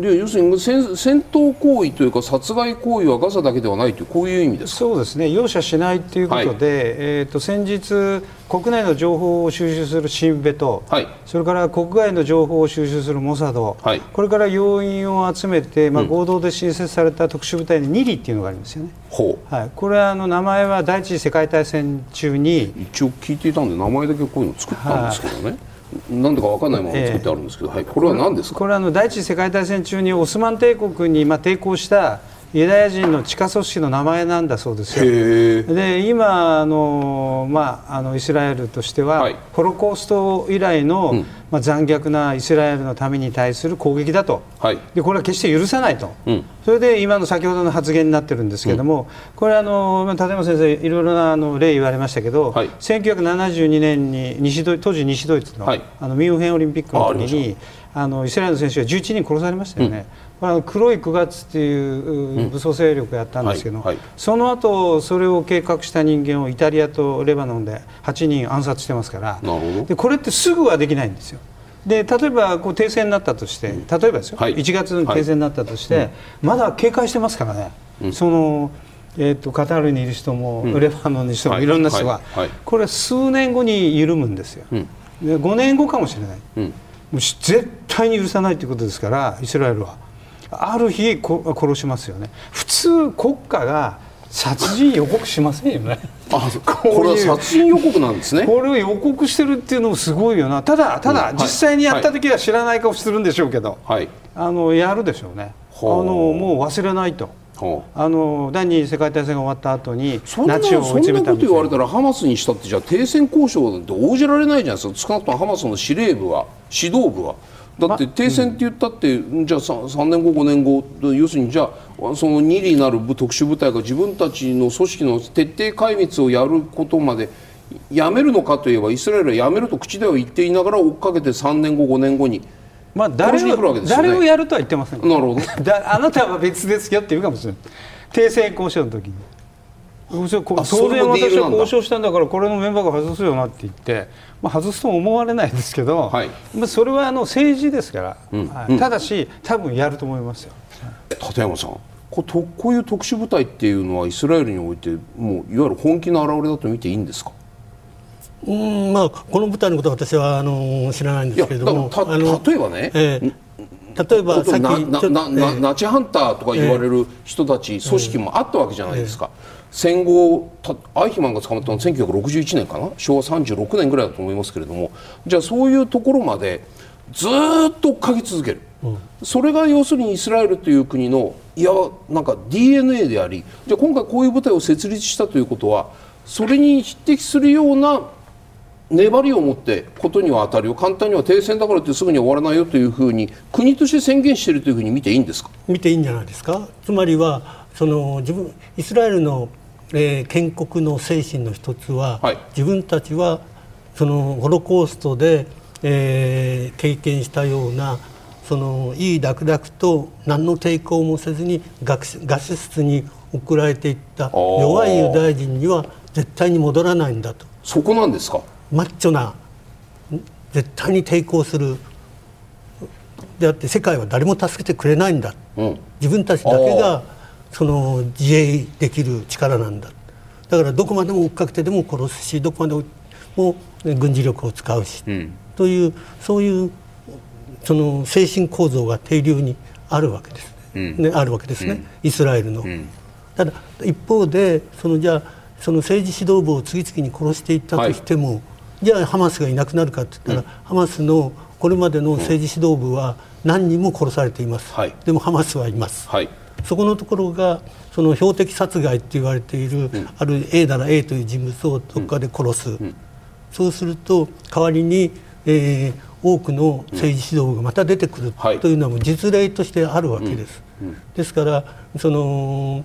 要するに戦戦闘行為というか殺害行為はガザだけではないというこういう意味ですそうですね。容赦しないということで、はい、えーと、先日国内の情報を収集するシンベと、はい、それから国外の情報を収集するモサド、はい、これから要員を集めて、まあ、合同で新設された特殊部隊のニリっていうのがありますよね。はい、これはあの名前は第一次世界大戦中に一応聞いていたんで名前だけこういうの作ったんですけどね。なんだか分かんないまま作ってあるんですけど、えー、はい、これは何ですか？これはあの第一次世界大戦中にオスマン帝国にまあ抵抗したユダヤ人の地下組織の名前なんだそうですよ。で今あの、まあ、あのイスラエルとしては、はい、ホロコースト以来のまあ、残虐なイスラエルのために対する攻撃だと、はい、でこれは決して許さないと、うん、それで今の先ほどの発言になってるんですけれども、うん、これあの、立山先生、いろいろなあの例言われましたけど、はい、1972年に西ド当時、西ドイツの,、はい、あのミュンヘンオリンピックの時にあのイスラエルの選手が11人殺されましたよね。うん、黒い9月っていう武装勢力がやったんですけど、その後それを計画した人間をイタリアとレバノンで8人暗殺してますからでこれってすぐはできないんですよ。で例えばこう停戦になったとして、例えばですよ、はい、1月に停戦になったとして、はい、まだ警戒してますからね、うん、そのえーと、カタールにいる人も、うん、レバノンにいる人も、い、ろんな人が、これ数年後に緩むんですよ、うん、で5年後かもしれない、うん、絶対に許さないということですからイスラエルはある日殺しますよね普通国家が殺人予告しませんよね。あこれは殺人予告なんですね。これを予告してるっていうのもすごいよな。ただただ、実際にやった時は知らない顔するんでしょうけど、はい、あのやるでしょうね。あのもう忘れないと。あの第二次世界大戦が終わった後にナチを追い詰めたそんなこと言われたらハマスにしたってじゃあ停戦交渉なんて応じられないじゃないですか少なくともハマスの司令部は指導部はだって停戦って言ったって、ま、じゃあ 3, 3年後5年後要するにじゃあその2里なる特殊部隊が自分たちの組織の徹底壊滅をやることまでやめるのかといえばイスラエルはやめると口では言っていながら追っかけて3年後5年後にまあ誰を、ね、誰をやるとは言ってません。なるほど。あなたは別ですよって言うかもしれない。停戦交渉の時に。当然私は交渉したんだからこれのメンバーが外すよなって言って、まあ、外すとも思われないですけど、はい、まあ、それはあの政治ですから、うん。はい、ただし多分やると思いますよ。立山さんこうこういう特殊部隊っていうのはイスラエルにおいてもういわゆる本気の表れだと見ていいんですか？うんまあ、この部隊のことは私はあの知らないんですけれども。例えばね、えー、例えばさっきナチハンターとか言われる人たち、えー、組織もあったわけじゃないですか、えー戦後アイヒマンが捕まったのは1961年かな？昭和36年ぐらいだと思いますけれども。じゃあそういうところまでずっと追っかけ続ける、うん、それが要するにイスラエルという国のいやなんか DNA でありじゃあ今回こういう部隊を設立したということはそれに匹敵するような粘りを持ってことには当たるよ。簡単には停戦だからってすぐに終わらないよというふうに国として宣言しているというふうに見ていいんですか？見ていいんじゃないですか？つまりはその自分イスラエルのえー、建国の精神の一つは、はい、自分たちはそのホロコーストで、えー、経験したようなそのいい楽々と何の抵抗もせずにガスガス室に送られていった。弱いユダヤ人には絶対に戻らないんだと。そこなんですか？マッチョな絶対に抵抗する。であって世界は誰も助けてくれないんだ、うん、自分たちだけがその自衛できる力なんだ。だからどこまでも追っかけてでも殺すしどこまでも軍事力を使うし、うん、というそういうその精神構造が定流にあるわけです、うん、ね、あるわけですね、うん、イスラエルの。ただ一方でそのじゃあその政治指導部を次々に殺していったとしても、はい、じゃあハマスがいなくなるかって言ったら、ハマスのこれまでの政治指導部は何人も殺されています、はい、でもハマスはいます。はい。そこのところがその標的殺害と言われている、うん、ある A なら A という人物をどこかで殺す、うん、そうすると代わりに、えー、多くの政治指導部がまた出てくるというのはもう実例としてあるわけです。ですからその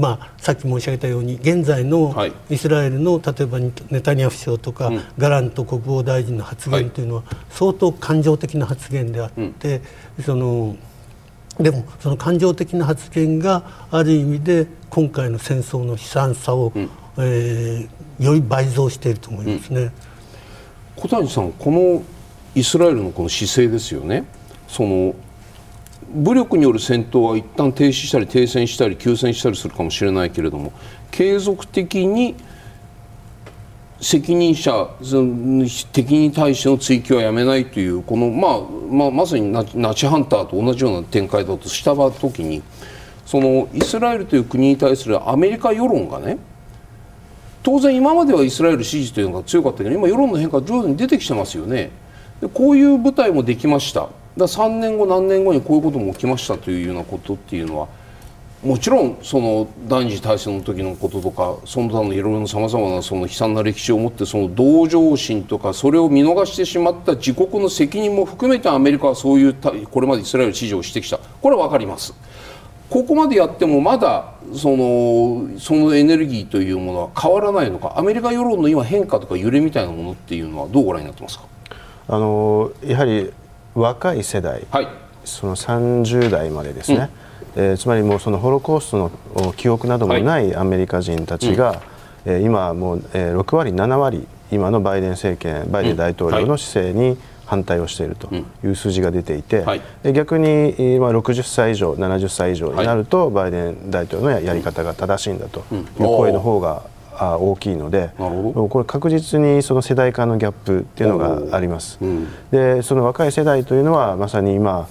まあ、さっき申し上げたように現在のイスラエルの例えばネタニヤフ首相とか、ガラント国防大臣の発言というのは相当感情的な発言であって、そのでもその感情的な発言がある意味で今回の戦争の悲惨さを、うん、えー、より倍増していると思いますね、うん、小谷さんこのイスラエルのこの姿勢ですよね。その武力による戦闘は一旦停止したり停戦したり休戦したりするかもしれないけれども継続的に責任者敵に対しての追及はやめないというこの、まあまあ、まさにナチハンターと同じような展開だとした時にそのイスラエルという国に対するアメリカ世論がね当然今まではイスラエル支持というのが強かったけど今世論の変化が徐々に出てきてますよね。でこういう部隊もできました。だ3年後何年後にこういうことも起きましたというようなことっていうのはもちろんその第二次大戦の時のこととかその他のいろいろなさまざまなその悲惨な歴史を持ってその同情心とかそれを見逃してしまった自国の責任も含めてアメリカはそういうこれまでイスラエル支持をしてきた。これは分かります。ここまでやってもまだそのそのエネルギーというものは変わらないのか。アメリカ世論の今変化とか揺れみたいなものっていうのはどうご覧になってますか？あのやはり若い世代、はい、その30代までですね、うん、えー、つまりもうそのホロコーストの記憶などもないアメリカ人たちが、はいうん、えー、今もう、えー、6割7割今のバイデン政権バイデン大統領の姿勢に、反対をしているという数字が出ていて、うんはい、逆に、まあ、60歳以上70歳以上になると、バイデン大統領のやり方が正しいんだという声の方が大きいのでこれ確実にその世代間のギャップっていうのがあります。でその若い世代というのはまさに今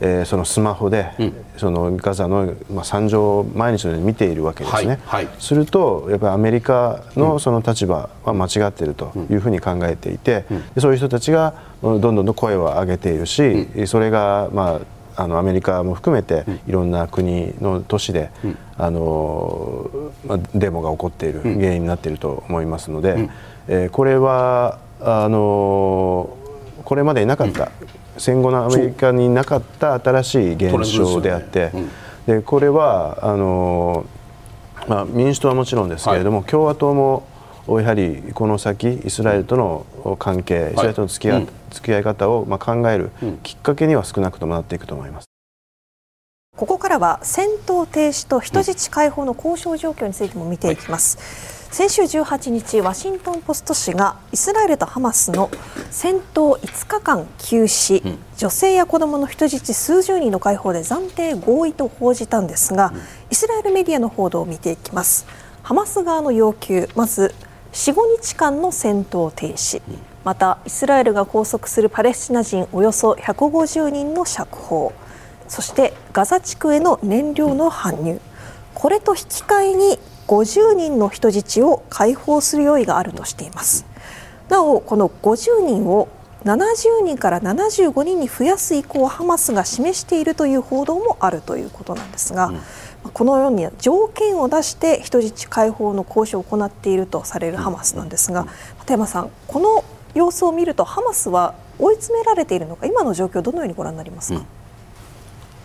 えー、そのスマホで、うん、そのガザの、まあ、惨状を毎日のように見ているわけですね、はいはい、するとやっぱりアメリカのその立場は間違っているというふうに考えていて、うん、そういう人たちがどんどんどん声を上げているし、うん、それが、まあ、あのアメリカも含めていろんな国の都市で、あのまあ、デモが起こっている原因になっていると思いますので、うん、えー、これはあのこれまでになかった、戦後のアメリカになかった新しい現象であって、でこれはあの、まあ、民主党はもちろんですけれども、はい、共和党もやはりこの先イスラエルとの関係、イスラエルとの付き合い,、付き合い方をまあ考えるきっかけには少なくともなっていくと思います。ここからは戦闘停止と人質解放の交渉状況についても見ていきます。はい。先週18日ワシントン・ポスト紙がイスラエルとハマスの戦闘5日間休止、うん、女性や子どもの人質数十人の解放で暫定合意と報じたんですが、うん、イスラエルメディアの報道を見ていきます。ハマス側の要求まず45日間の戦闘停止、またイスラエルが拘束するパレスチナ人およそ150人の釈放。そしてガザ地区への燃料の搬入。これと引き換えに50人の人質を解放する用意があるとしています。なおこの50人を70人から75人に増やす意向をハマスが示しているという報道もあるということなんですが、うん、このように条件を出して人質解放の交渉を行っているとされるハマスなんですが、立山さん、この様子を見るとハマスは追い詰められているのか今の状況どのようにご覧になりますか？うん。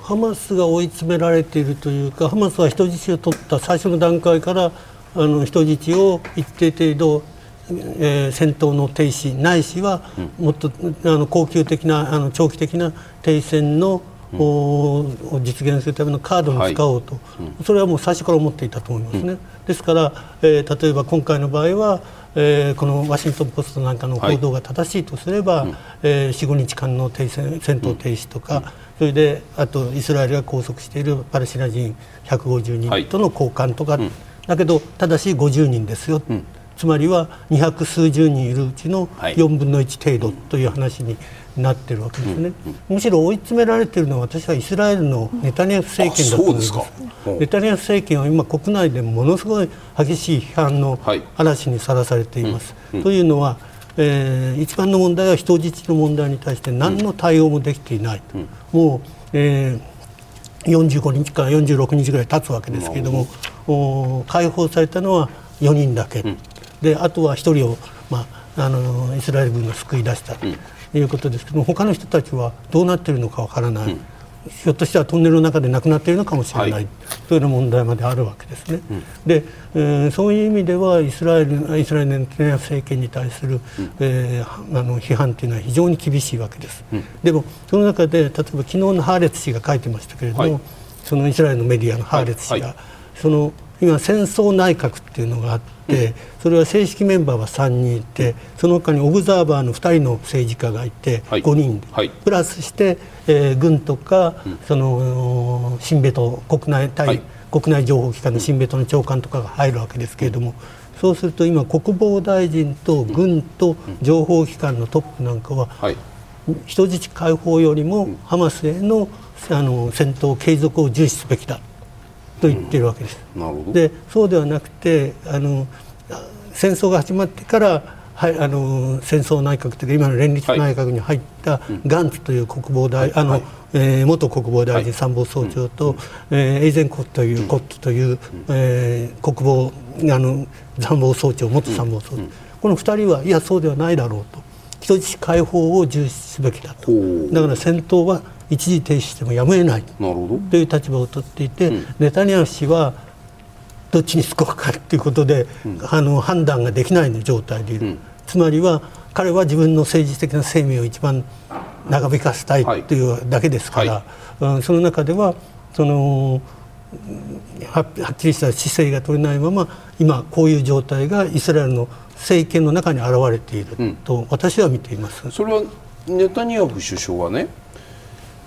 ハマスが追い詰められているというかハマスは人質を取った最初の段階からあの人質を一定程度、えー、戦闘の停止ないしはもっとあの恒久的なあの長期的な停戦のを実現するためのカードに使おうと、はい、それはもう最初から思っていたと思いますね。うん、ですから、えー、例えば今回の場合は、えー、このワシントン・ポストなんかの報道が正しいとすれば、はい、えー、45日間の停戦戦闘停止とか、うん。それであとイスラエルが拘束しているパレスチナ人150人との交換とか、はいうん、だけどただし50人ですよ、うん、つまりは200数十人いるうちの4分の1程度という話になっているわけですね、むしろ追い詰められているのは私はイスラエルのネタニヤフ政権だと思います、ネタニヤフ政権は今国内でものすごい激しい批判の嵐にさらされています。というのはえー、一番の問題は人質の問題に対して何の対応もできていない、うん、もう、えー、45日から46日ぐらい経つわけですけれども、うん、解放されたのは4人だけ、うん、であとは1人を、まあ、あのイスラエル軍が救い出したということですけども他の人たちはどうなっているのかわからない。ひょっとしたらトンネルの中で亡くなっているのかもしれない、はい、というような問題まであるわけですね。うん、で、えー、そういう意味ではイスラエルイスラエルの政権に対する、うん、えー、あの批判というのは非常に厳しいわけです。うん、でもその中で例えば昨日のハーレツ氏が書いてましたけれども、はい、そのイスラエルのメディアのハーレツ氏が、はい、その今戦争内閣っていうのがあって、それは正式メンバーは3人いてその他にオブザーバーの2人の政治家がいて5人で、プラスして、えー、軍とか、その新ベト国内対、国内情報機関の新ベトの長官とかが入るわけですけれども、そうすると今国防大臣と軍と情報機関のトップなんかは、人質解放よりもハマスへのあの戦闘継続を重視すべきだと言っているわけです。うん、でそうではなくてあの戦争が始まってからはい、あの戦争内閣というか今の連立内閣に入ったガンツという国防大、あのえー、元国防大臣参謀総長と、えー、エイゼンコットというコットという、えー、国防あの参謀総長元参謀総長、この2人はいやそうではないだろうと。人質解放を重視すべきだと。だから戦闘は一時停止してもやむを得ない。という立場を取っていて、ネタニヤフ氏はどっちにつこうかということで、あの判断ができない状態でいる、つまりは彼は自分の政治的な生命を一番長引かせたいとい。うだけですから、はい、その中ではそのはっきりした姿勢が取れないまま今こういう状態がイスラエルの政権の中に現れていると私は見ています、うん、それはネタニヤフ首相はね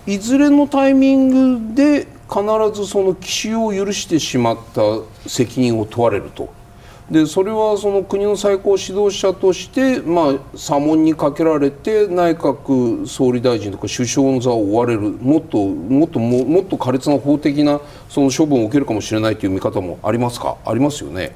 いずれのタイミングで必ずその奇襲を許してしまった責任を問われるとでそれはその国の最高指導者として、まあ、査問にかけられて内閣総理大臣とか首相の座を追われるもっともっとももっと苛烈な法的なその処分を受けるかもしれないという見方もありますか？ありますよね。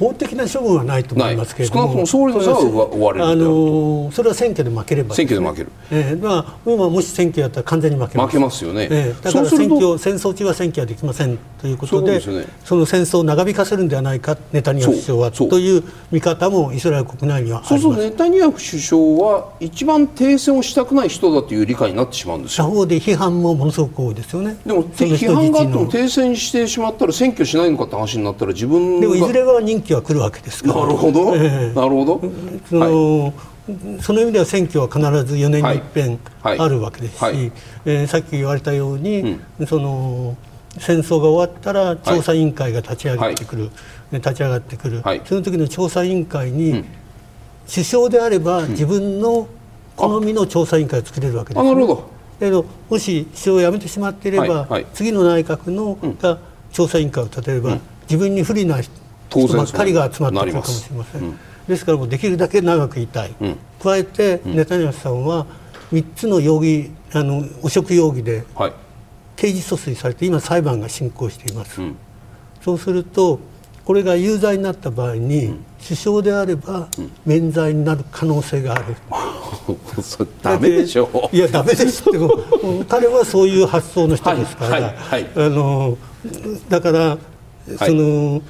法的な処分はないと思いますけれども、も総理の座は追われるあのそれは選挙で負ければ、ね、選挙で負ける、えーまあ、今もし選挙やったら完全に負けます。負けますよね、えー、だから選挙戦争中は選挙はできませんということでそ、ね、その戦争を長引かせるんではないかネタニヤフ首相はという見方もイスラエル国内にはあります。そうするとネタニヤフ首相は一番停戦をしたくない人だという理解になってしまうんですよ。他方で批判もものすごく多いですよね。でも批判があっても停戦してしまったら選挙しないのかって話になったら自分でもいずれは任期は来るわけですから。なるほど、えー、なるほど。その、はい。その意味では選挙は必ず4年に一遍あるわけですし、はい。はい、えー、さっき言われたように、うん、その戦争が終わったら調査委員会が立ち上がってくる、はい、立ち上がってくる、その時の調査委員会に、うん、首相であれば自分の好みの調査委員会を作れるわけです、ね、なるほど。けどもし首相を辞めてしまっていれば、次の内閣の、が調査委員会を立てれば、自分に不利な人ばっかりが集まってくるかもしれません。ですからもうできるだけ長くいたい、うん、加えて、ネタニヤフさんは3つの容疑あの汚職容疑で刑事訴追されて今裁判が進行しています、うん、そうするとこれが有罪になった場合に、うん、首相であれば免罪になる可能性がある。ダメでしょ。いやダメですって。彼はそういう発想の人ですから、はいはいはい、あのだから、その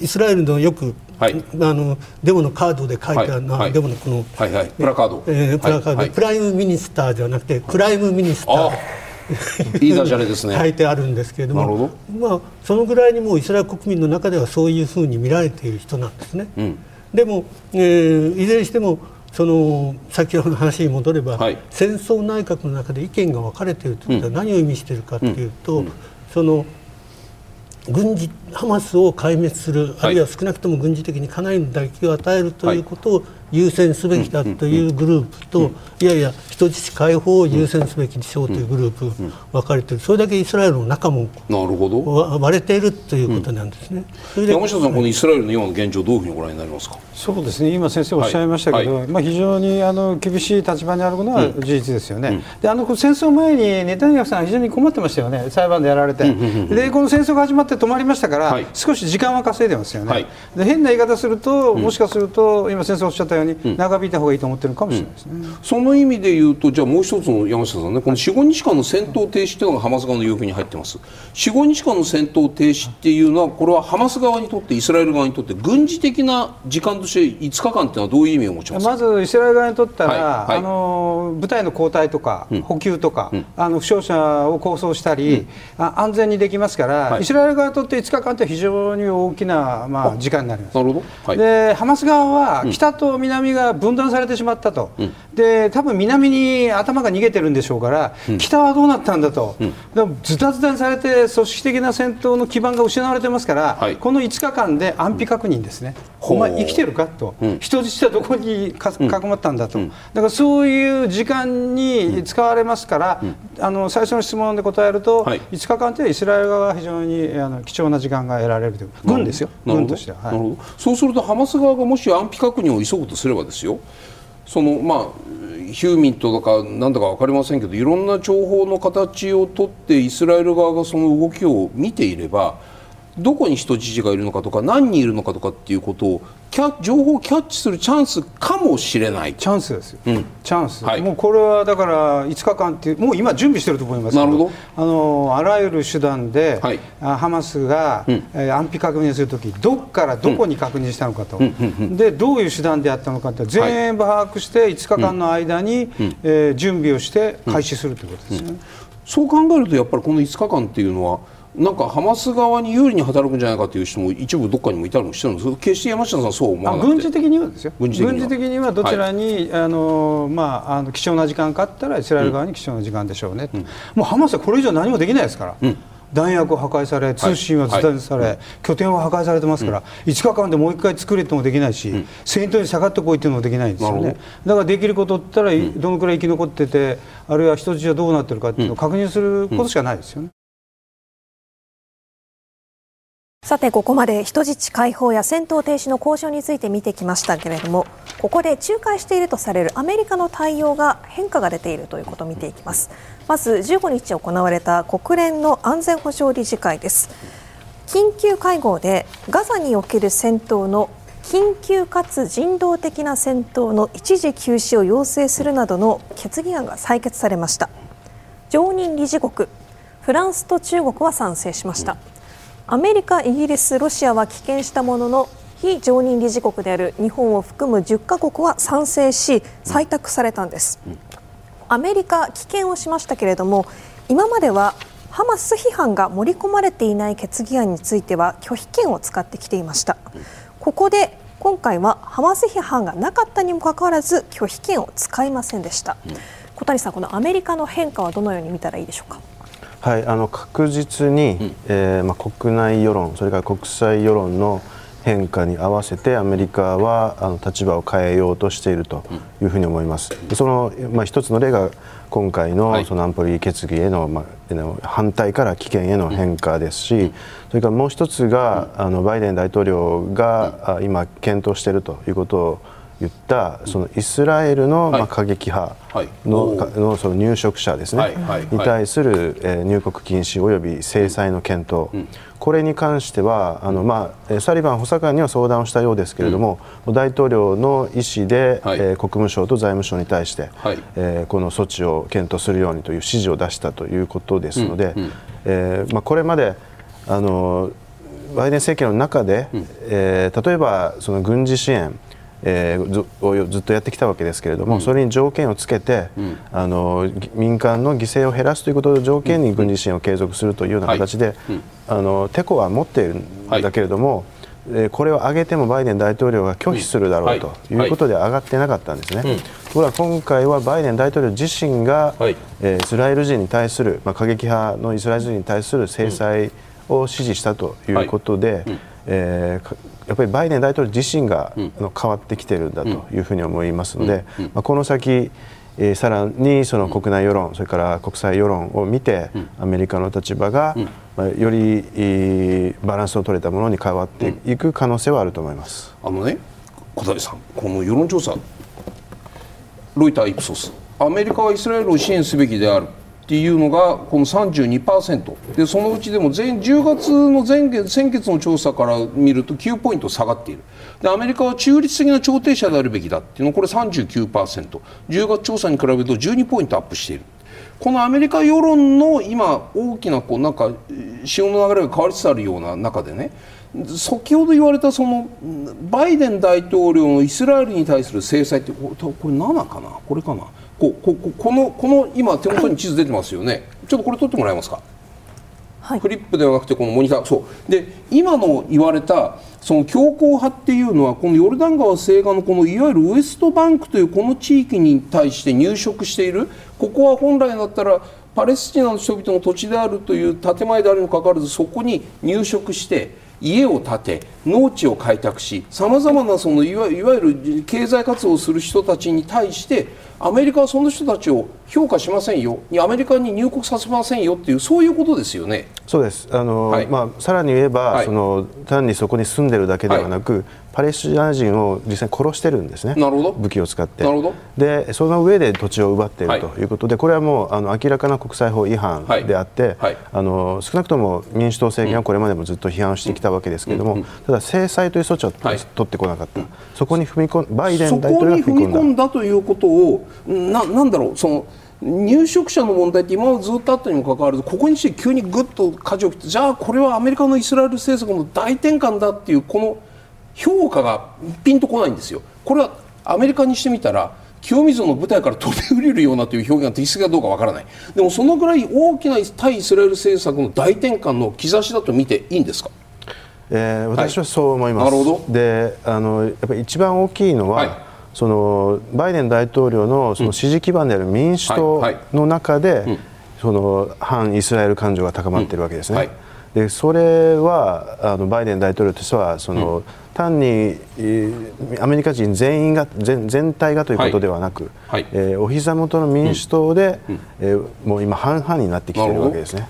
イスラエルのよくはい、あのデモのカードで書いてあるのは、はい、デモのこの、はいはい、プラカード、えー、プラカード、 Prime Mi nister ではなくて Crime Minister。いいダジャレですね。書いてあるんですけれどもまあ、そのぐらいにもうイスラエル国民の中ではそういうふうに見られている人なんですね。うん、でも、えー、いずれにしてもその先ほどの話に戻れば、はい、戦争内閣の中で意見が分かれているということは何を意味しているかというと、うん。うん、その軍事ハマスを壊滅する、あるいは少なくとも軍事的にかなりの打撃を与えるということを優先すべきだというグループと、いやいや、人質解放を優先すべきでしょうというグループ分かれている、それだけイスラエルの中もなるほど。割れているということなんですね、うん、山下さん、このイスラエルの今の現状、どういうふうにご覧になりますか？そうですね、今、先生おっしゃいましたけど、はい。はい、まあ、非常にあの厳しい立場にあるのは事実ですよね、うん、であの戦争前にネタニヤフさん、非常に困ってましたよね、裁判でやられて、でこの戦争が始まって止まりましたから、はい、少し時間は稼いでますよね、で変な言い方すると、もしかすると、今、先生おっしゃったように、長引いた方がいいと思ってるかもしれないですね、その意味で言うと、じゃあもう一つの山下さんね、この4、5日間の戦闘停止というのがハマス側の要求に入ってます、4、5日間の戦闘停止っていうのは、これはハマス側にとって、イスラエル側にとって、軍事的な時間として5日間っていうのはどういう意味を持ちますまずイスラエル側にとったら、はい。はい、あの部隊の交代とか、うん、補給とか、うん、あの負傷者を構想したり、うん、安全にできますから、はい、イスラエル側にとって5日間って非常に大きな、まあ、時間になります。なるほど。はい、でハマス側は北と南が分断されてしまったと、で多分南に頭が逃げてるんでしょうから、北はどうなったんだと、でもズタズタにされて組織的な戦闘の基盤が失われてますから、はい、この5日間で安否確認ですね、お前生きてるかと、人質はどこにかかまったんだと、だからそういう時間に使われますから、あの最初の質問で答えると、はい、5日間ってイスラエル側は非常にあの貴重な時間が得られるという。軍ですよ、軍としては、はい、そうするとハマス側がもし安否確認を急ぐとすればですよ。そのまあヒューミントとかなんだか分かりませんけどいろんな情報の形をとってイスラエル側がその動きを見ていればどこに人質がいるのかとか何人いるのかとかっていうことをキャ情報をキャッチするチャンスかもしれない。チャンスですよ、うん、チャンス、はい、もうこれはだから5日間っていうもう今準備してると思いますなるほど。あのあらゆる手段で、はい、ハマスが、うん、えー、安否確認するときどこからどこに確認したのかと、うん、でどういう手段でやったのかって全部把握して5日間の間に、うん、えー、準備をして開始するということですよね、そう考えるとやっぱりこの5日間っていうのはなんかハマス側に有利に働くんじゃないかという人も一部どっかにもいたりもしてるんですけど決して山下さんそう思わな軍事的にはですよ。軍事的には。どちらに、はい、あのまあ、あの貴重な時間かあったらイスラエル側に貴重な時間でしょうね、うん、もうハマスはこれ以上何もできないですから。うん。弾薬を破壊され、通信はズタされ、はい。はい、拠点は破壊されてますから、うん、5日間でもう1回作れともできないし、うん、戦闘に下がってこいっていうのもできないんですよね、だからできることって言ったら、どのくらい生き残ってて、あるいは人質はどうなってるかっていうのを確認することしかないですよね。さてここまで人質解放や戦闘停止の交渉について見てきましたけれどもここで仲介しているとされるアメリカの対応が変化が出ているということを見ていきます。まず15日行われた国連の安全保障理事会です。緊急会合でガザにおける戦闘の緊急かつ人道的な戦闘の一時休止を要請するなどの決議案が採決されました。常任理事国フランスと中国は賛成しました、アメリカ、イギリス、ロシアは棄権したものの非常任理事国である日本を含む10カ国は賛成し採択されたんです、アメリカ棄権をしましたけれども今まではハマス批判が盛り込まれていない決議案については拒否権を使ってきていました。ここで今回はハマス批判がなかったにもかかわらず拒否権を使いませんでした、小谷さんこのアメリカの変化はどのように見たらいいでしょうか？はい、あの確実に、うん、えー、まあ、国内世論それから国際世論の変化に合わせてアメリカはあの立場を変えようとしているというふうに思います。そのまあ、一つの例が今回のその安保理決議への、まあ、反対から棄権への変化ですし、それからもう一つがあのバイデン大統領が今検討しているということを言ったそのイスラエルのまあ過激派の,、のその入植者ですね、に対する入国禁止及び制裁の検討、これに関してはあの、まあ、サリバン補佐官には相談をしたようですけれども、大統領の意思で、え国務省と財務省に対して、えこの措置を検討するようにという指示を出したということですので、えまあ、これまであのバイデン政権の中で、え例えばその軍事支援えー、ずずっとやってきたわけですけれども、うん、それに条件をつけて、うん、あの民間の犠牲を減らすということを条件に軍事支援を継続するというような形で、はいうん、あのてこは持っているんだけれども、はい、これを上げてもバイデン大統領が拒否するだろうとい。うことで上がってなかったんですね。ところが今回はバイデン大統領自身が、はい、えー、イスラエル人に対する、まあ、過激派のイスラエル人に対する制裁を指示したということで、えー、やっぱりバイデン大統領自身が、変わってきているんだというふうに思いますので、まあ、この先えー、さらにその国内世論、それから国際世論を見て、アメリカの立場が、まあ、より、バランスの取れたものに変わっていく可能性はあると思います。あのね小谷さん、この世論調査ロイター・イプソス。アメリカはイスラエルを支援すべきであるっていうのがこの32%でそのうちでも前10月の前月先月の調査から見ると9ポイント下がっている。でアメリカは中立的な調停者であるべきだっていうのこれ 39%10 月調査に比べると12ポイントアップしている。このアメリカ世論の今大きなこうなんか潮の流れが変わりつつあるような中でね先ほど言われたそのバイデン大統領のイスラエルに対する制裁ってこれ7かなこれかなこここのこの今手元に地図出てますよね。ちょっとこれ取ってもらえますか、はい、フリップではなくてこのモニター。そう。で今の言われたその強硬派っていうのはこのヨルダン川西岸のこのいわゆるウエストバンクというこの地域に対して入植している。ここは本来だったらパレスチナの人々の土地であるという建前であるにもかかわらずそこに入植して家を建て農地を開拓しさまざまなそのいわゆる経済活動をする人たちに対してアメリカはその人たちを評価しませんよ。アメリカに入国させませんよっていうそういうことですよね。そうです。あの、はい、まあ、さらに言えば、はい、その単にそこに住んでるだけではなく、はいパレスチナ人を実際に殺してるんですね、なるほど。武器を使って。なるほど。で、その上で土地を奪っているということで、はい、これはもうあの明らかな国際法違反であって、はい。はい、あの少なくとも民主党政権はこれまでもずっと批判してきたわけですけれども、ただ、制裁という措置を取ってこなかった、そこに踏み込んバイデン大統領が踏み込んだ。ということをななんだろうその入植者の問題って今までずっとあったにもかかわらずここにして急にぐっと舵を切ってじゃあこれはアメリカのイスラエル政策の大転換だっていうこの評価がピンとこないんですよ。これはアメリカにしてみたら清水の舞台から飛び降りるようなという表現が適切かどうかわからない。でもそのぐらい大きな対イスラエル政策の大転換の兆しだと見ていいんですか、えー、私はそう思います、はい、なるほど。であのやっぱり一番大きいのは、はい。そのバイデン大統領のその支持基盤である民主党の中で、その反イスラエル感情が高まっているわけですね。でそれはあのバイデン大統領としてはその、単にアメリカ人全員が全全体がということではなく、はい。はい、えー、お膝元の民主党で、うん、えー、もう今半々になってきているわけですね、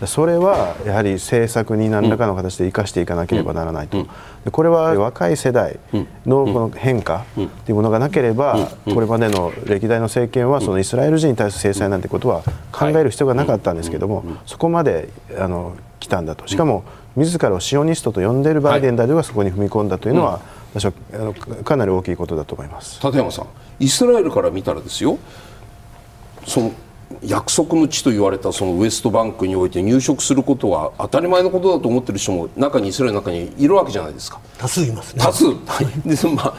うん、それはやはり政策に何らかの形で生かしていかなければならないと、うん、これは若い世代のこの変化というものがなければ、これまでの歴代の政権はそのイスラエル人に対する制裁なんてことは考える必要がなかったんですけども、そこまであの来たんだと。しかも自らをシオニストと呼んでいるバイデン大統領がそこに踏み込んだというのは、私はあのかなり大きいことだと思います。立山さんイスラエルから見たらですよその約束の地と言われたそのウエストバンクにおいて入植することは当たり前のことだと思っている人も中にイスラエルの中にいるわけじゃないですか。多数いますね。多数、はい、でまあ、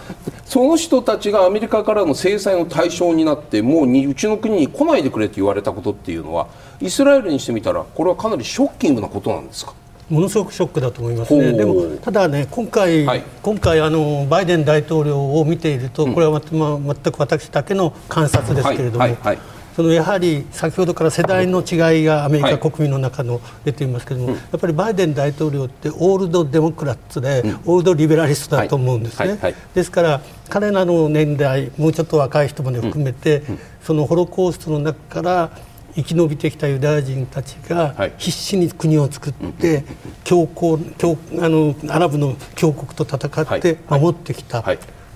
その人たちがアメリカからの制裁の対象になってもううちの国に来ないでくれと言われたことっていうのはイスラエルにしてみたらこれはかなりショッキングなことなんですか？ものすごくショックだと思いますね、でもただね、今回、はい、今回あのバイデン大統領を見ていると、これは、まあ、全く私だけの観察ですけれども、はい。はい、そのやはり先ほどから世代の違いがアメリカ国民の中の出ていますけれども、やっぱりバイデン大統領ってオールドデモクラッツで、オールドリベラリストだと思うんですね。ですから彼らの年代もうちょっと若い人まで含めて、そのホロコーストの中から生き延びてきたユダヤ人たちが必死に国を作って強硬強あのアラブの強国と戦って守ってきた、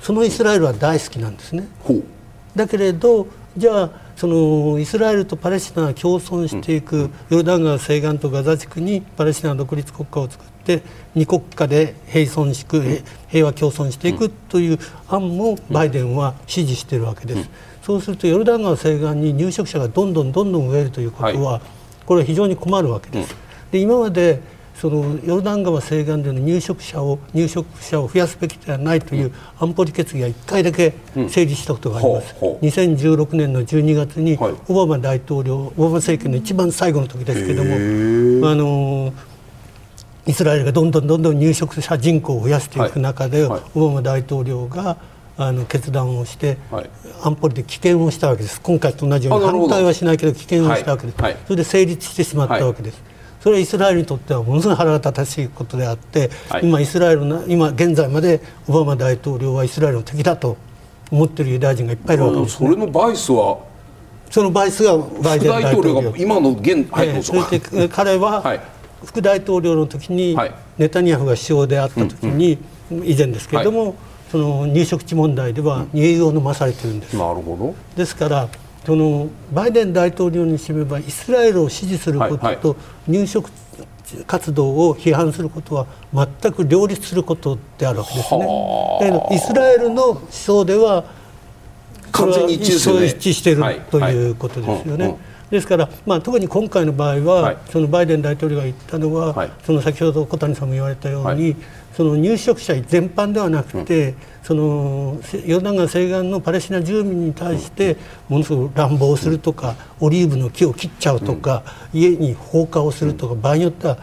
そのイスラエルは大好きなんですね。だけれどじゃあそのイスラエルとパレスチナが共存していくヨルダン川西岸とガザ地区にパレスチナ独立国家を作って二国家で平存しく平和共存していくという案もバイデンは支持しているわけです。そうするとヨルダン川西岸に入植者がどんどんどんどん増えるということは、これは非常に困るわけです。で今までそのヨルダン川西岸での入植者を入植者を増やすべきではないという安保理決議が1回だけ成立したことがあります、うん、2016年の12月にオバマ大統領、オバマ政権の一番最後の時ですけれどもあのイスラエルがどんどんどんどん入植者人口を増やしていく中で、はい。はい、オバマ大統領があの決断をして、はい、安保理で棄権をしたわけです。今回と同じように反対はしないけど棄権をしたわけです、はい、それで成立してしまったわけです、それはイスラエルにとってはものすごい腹が立たしいことであって、今イスラエルの今現在までオバマ大統領はイスラエルの敵だと思っているユダヤ人がいっぱいいるわけです、ね、それのバイスは？そのバイスがバイデン大統領。が今の現、はい、えー、それで彼は、副大統領の時に、ネタニヤフが首相であった時に、うんうん、以前ですけれども、その入植地問題では栄養を飲まされてるんです、なるほど。ですからそのバイデン大統領にしてみればイスラエルを支持することと入植活動を批判することは全く両立することであるわけですね。だけどイスラエルの思想では完全に一致,、一致してい。る、ということですよね。ですから、まあ、特に今回の場合は、はい、そのバイデン大統領が言ったのは、はい、その先ほど小谷さんも言われたように、はい、その入植者全般ではなくて、うん、そのヨルダン川西岸のパレスチナ住民に対してものすごく乱暴するとか、オリーブの木を切っちゃうとか、うん、家に放火をするとか、場合によっては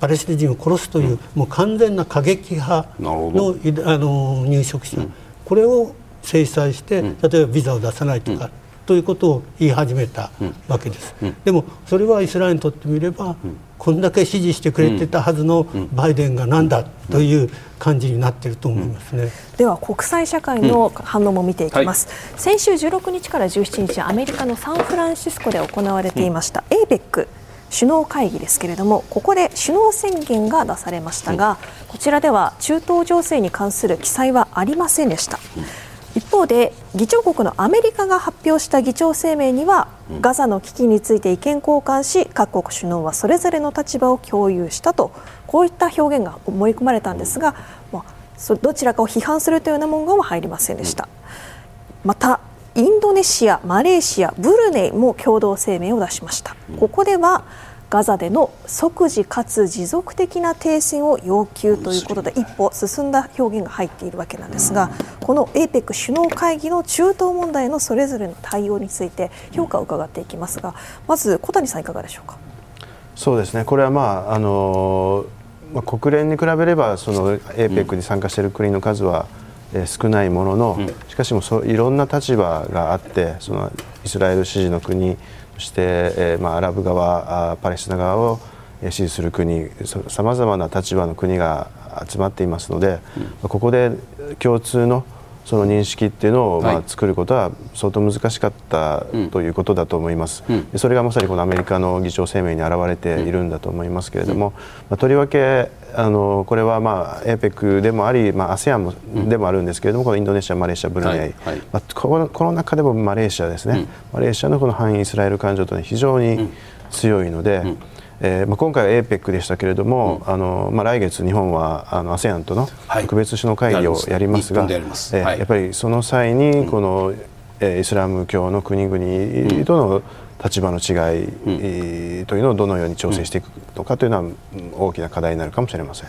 パレスチナ人を殺すという、もう完全な過激派のあの入植者、これを制裁して例えばビザを出さないとか。ということを言い始めたわけです、でもそれはイスラエルにとってみれば、うん、こんだけ支持してくれてたはずのバイデンがなんだという感じになっていると思いますね、では国際社会の反応も見ていきます、はい、先週16日から17日アメリカのサンフランシスコで行われていました、APEC 首脳会議ですけれどもここで首脳宣言が出されましたが、こちらでは中東情勢に関する記載はありませんでした。一方で議長国のアメリカが発表した議長声明にはガザの危機について意見交換し各国首脳はそれぞれの立場を共有したとこういった表現が盛り込まれたんですが、まあ、どちらかを批判するというような文言は入りませんでした。またインドネシア、マレーシア、ブルネイも共同声明を出しました。ここではガザでの即時かつ持続的な停戦を要求ということで一歩進んだ表現が入っているわけなんですがこの APEC 首脳会議の中東問題のそれぞれの対応について評価を伺っていきますがまず小谷さんいかがでしょうか？そうですね。これはまああのまあ、国連に比べればその APEC に参加している国の数は、え少ないものの、しかしもそういろんな立場があってそのイスラエル支持の国そして、えーまあ、アラブ側パレスチナ側を支持する国さまざまな立場の国が集まっていますので、うん、ここで共通のその認識っていうのを、まあ、作ることは相当難しかったということだと思います、うん、それがまさにこのアメリカの議長声明に表れているんだと思いますけれども、まあ、とりわけあのこれは、まあ、APEC でもあり、まあ、ASEAN もでもあるんですけれども、このインドネシア、マレーシア、ブルネイ、はいはい、まあ、このこの中でもマレーシアですね、マレーシアのこの反イスラエル感情というのは非常に強いので、えーまあ、今回は APEC でしたけれども、うん、あのまあ、来月、日本はあの ASEAN との特別首脳会議をやります。が、はい、ややっぱりその際にこの、えー、イスラム教の国々との立場の違い、というのをどのように調整していくのかというのは大きな課題になるかもしれません。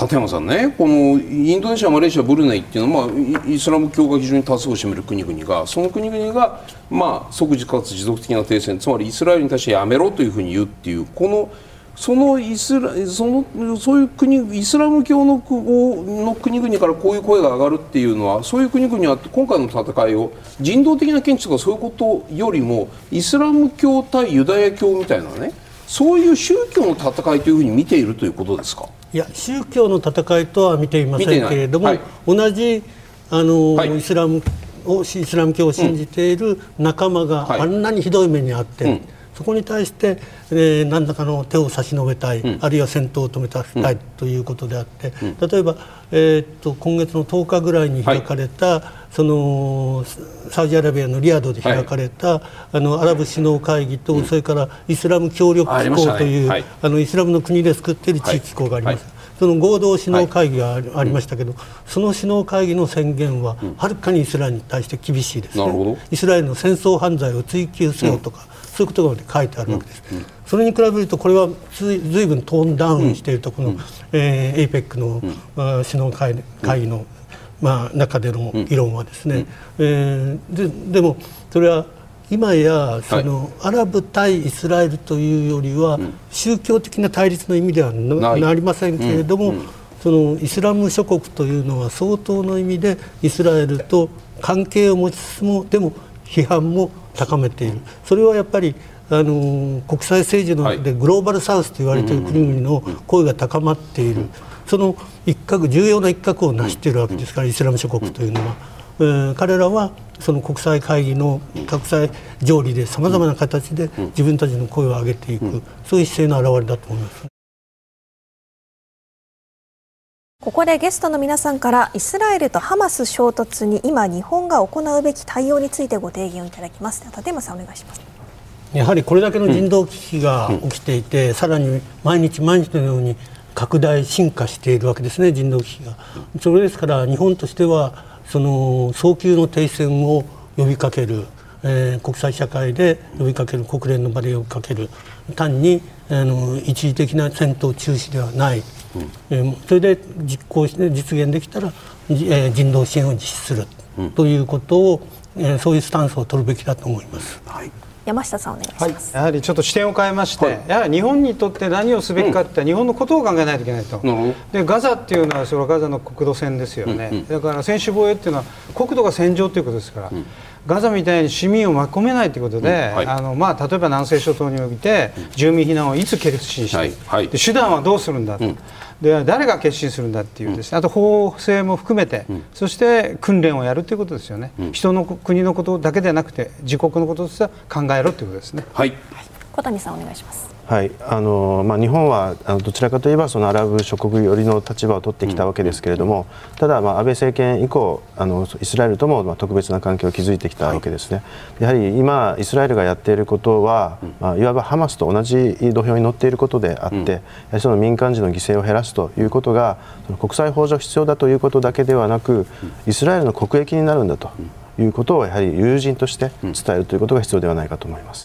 立山さんね、このインドネシア、マレーシア、ブルネイっていうのは、まあ、イスラム教が非常に多数を占める国々が、その国々が、まあ、即時かつ持続的な停戦、つまりイスラエルに対してやめろというふうに言うっていう、このそのイスラそのそういう国イスラム教のの国々からこういう声が上がるっていうのはそういう国々は今回の戦いを人道的な見地とかそういうことよりもイスラム教対ユダヤ教みたいなねそういう宗教の戦いというふうに見ているということですか？いや宗教の戦いとは見ていませんけれども、はい、同じあの、はい、イスラムをイスラム教を信じている仲間があんなにひどい目にあって、うんそこに対して、えー、何らかの手を差し伸べたい、うん、あるいは戦闘を止めたい、ということであって、例えば、えー、っと今月の10日ぐらいに開かれた、はい、そのサウジアラビアのリヤドで開かれた、はい、あのアラブ首脳会議と、それからイスラム協力機構というあ、ね。はい、のイスラムの国で作っている地域機構があります。その合同首脳会議がありましたけど、はい、その首脳会議の宣言ははるかにイスラエルに対して厳しいですね、イスラエルの戦争犯罪を追及せよとか、そういうことが書いてあるわけです。それに比べるとこれはずいぶんトーンダウンしているとこの、うん、えー、APEC の、うん、首脳会会議の、まあ、中での議論はですね、うん、えー、ででもそれは今やその、はい、アラブ対イスラエルというよりは、宗教的な対立の意味ではなりませんけれども、そのイスラム諸国というのは相当の意味でイスラエルと関係を持ちつつもでも批判も高めている。それはやっぱりあの国際政治のでグローバルサウスと言われている国々の声が高まっている、その一角重要な一角を成しているわけですから、イスラム諸国というのは。えー、彼らはその国際会議の国際条理でさまざまな形で自分たちの声を上げていく、そういう姿勢の表れだと思います。ここでゲストの皆さんからイスラエルとハマス衝突に今日本が行うべき対応についてご提言をいただきます。立山さんお願いします。やはりこれだけの人道危機が起きていて、うん、さらに毎日毎日のように拡大進化しているわけですね人道危機が。それですから日本としてはその早急の停戦を呼びかける、えー、国際社会で呼びかける国連の場で呼びかける。単にあの一時的な戦闘中止ではない。うん、それで実行して実現できたら、え人道支援を実施する、ということを、えそういうスタンスを取るべきだと思います。はい。山下さんお願いします、はい、やはりちょっと視点を変えまして、はい、やはり日本にとって何をすべきかって、うん、日本のことを考えないといけないと、うん、でガザっていうのはそのガザの国土線ですよね、うんうん、だから専守防衛っていうのは国土が戦場ということですから、うん、ガザみたいに市民を巻き込めないということで、はい、あのまあ、例えば南西諸島において住民避難をいつ決心して、で手段はどうするんだと。で誰が決心するんだっていうです、ね、あと法制も含めて、そして訓練をやるということですよね、人の国のことだけでなくて自国のこととしては考えろということですね。はい。小谷さんお願いしますはい。あのまあ、日本はあのどちらかといえばそのアラブ諸国寄りの立場を取ってきたわけですけれども、うん、ただ、まあ、安倍政権以降あのイスラエルともまあ特別な関係を築いてきたわけですね、はい、やはり今、イスラエルがやっていることは、うん、まあ、いわばハマスと同じ土俵に乗っていることであって、うん、その民間人の犠牲を減らすということがその国際法上必要だということだけではなくイスラエルの国益になるんだということをやはり友人として伝えるということが必要ではないかと思います。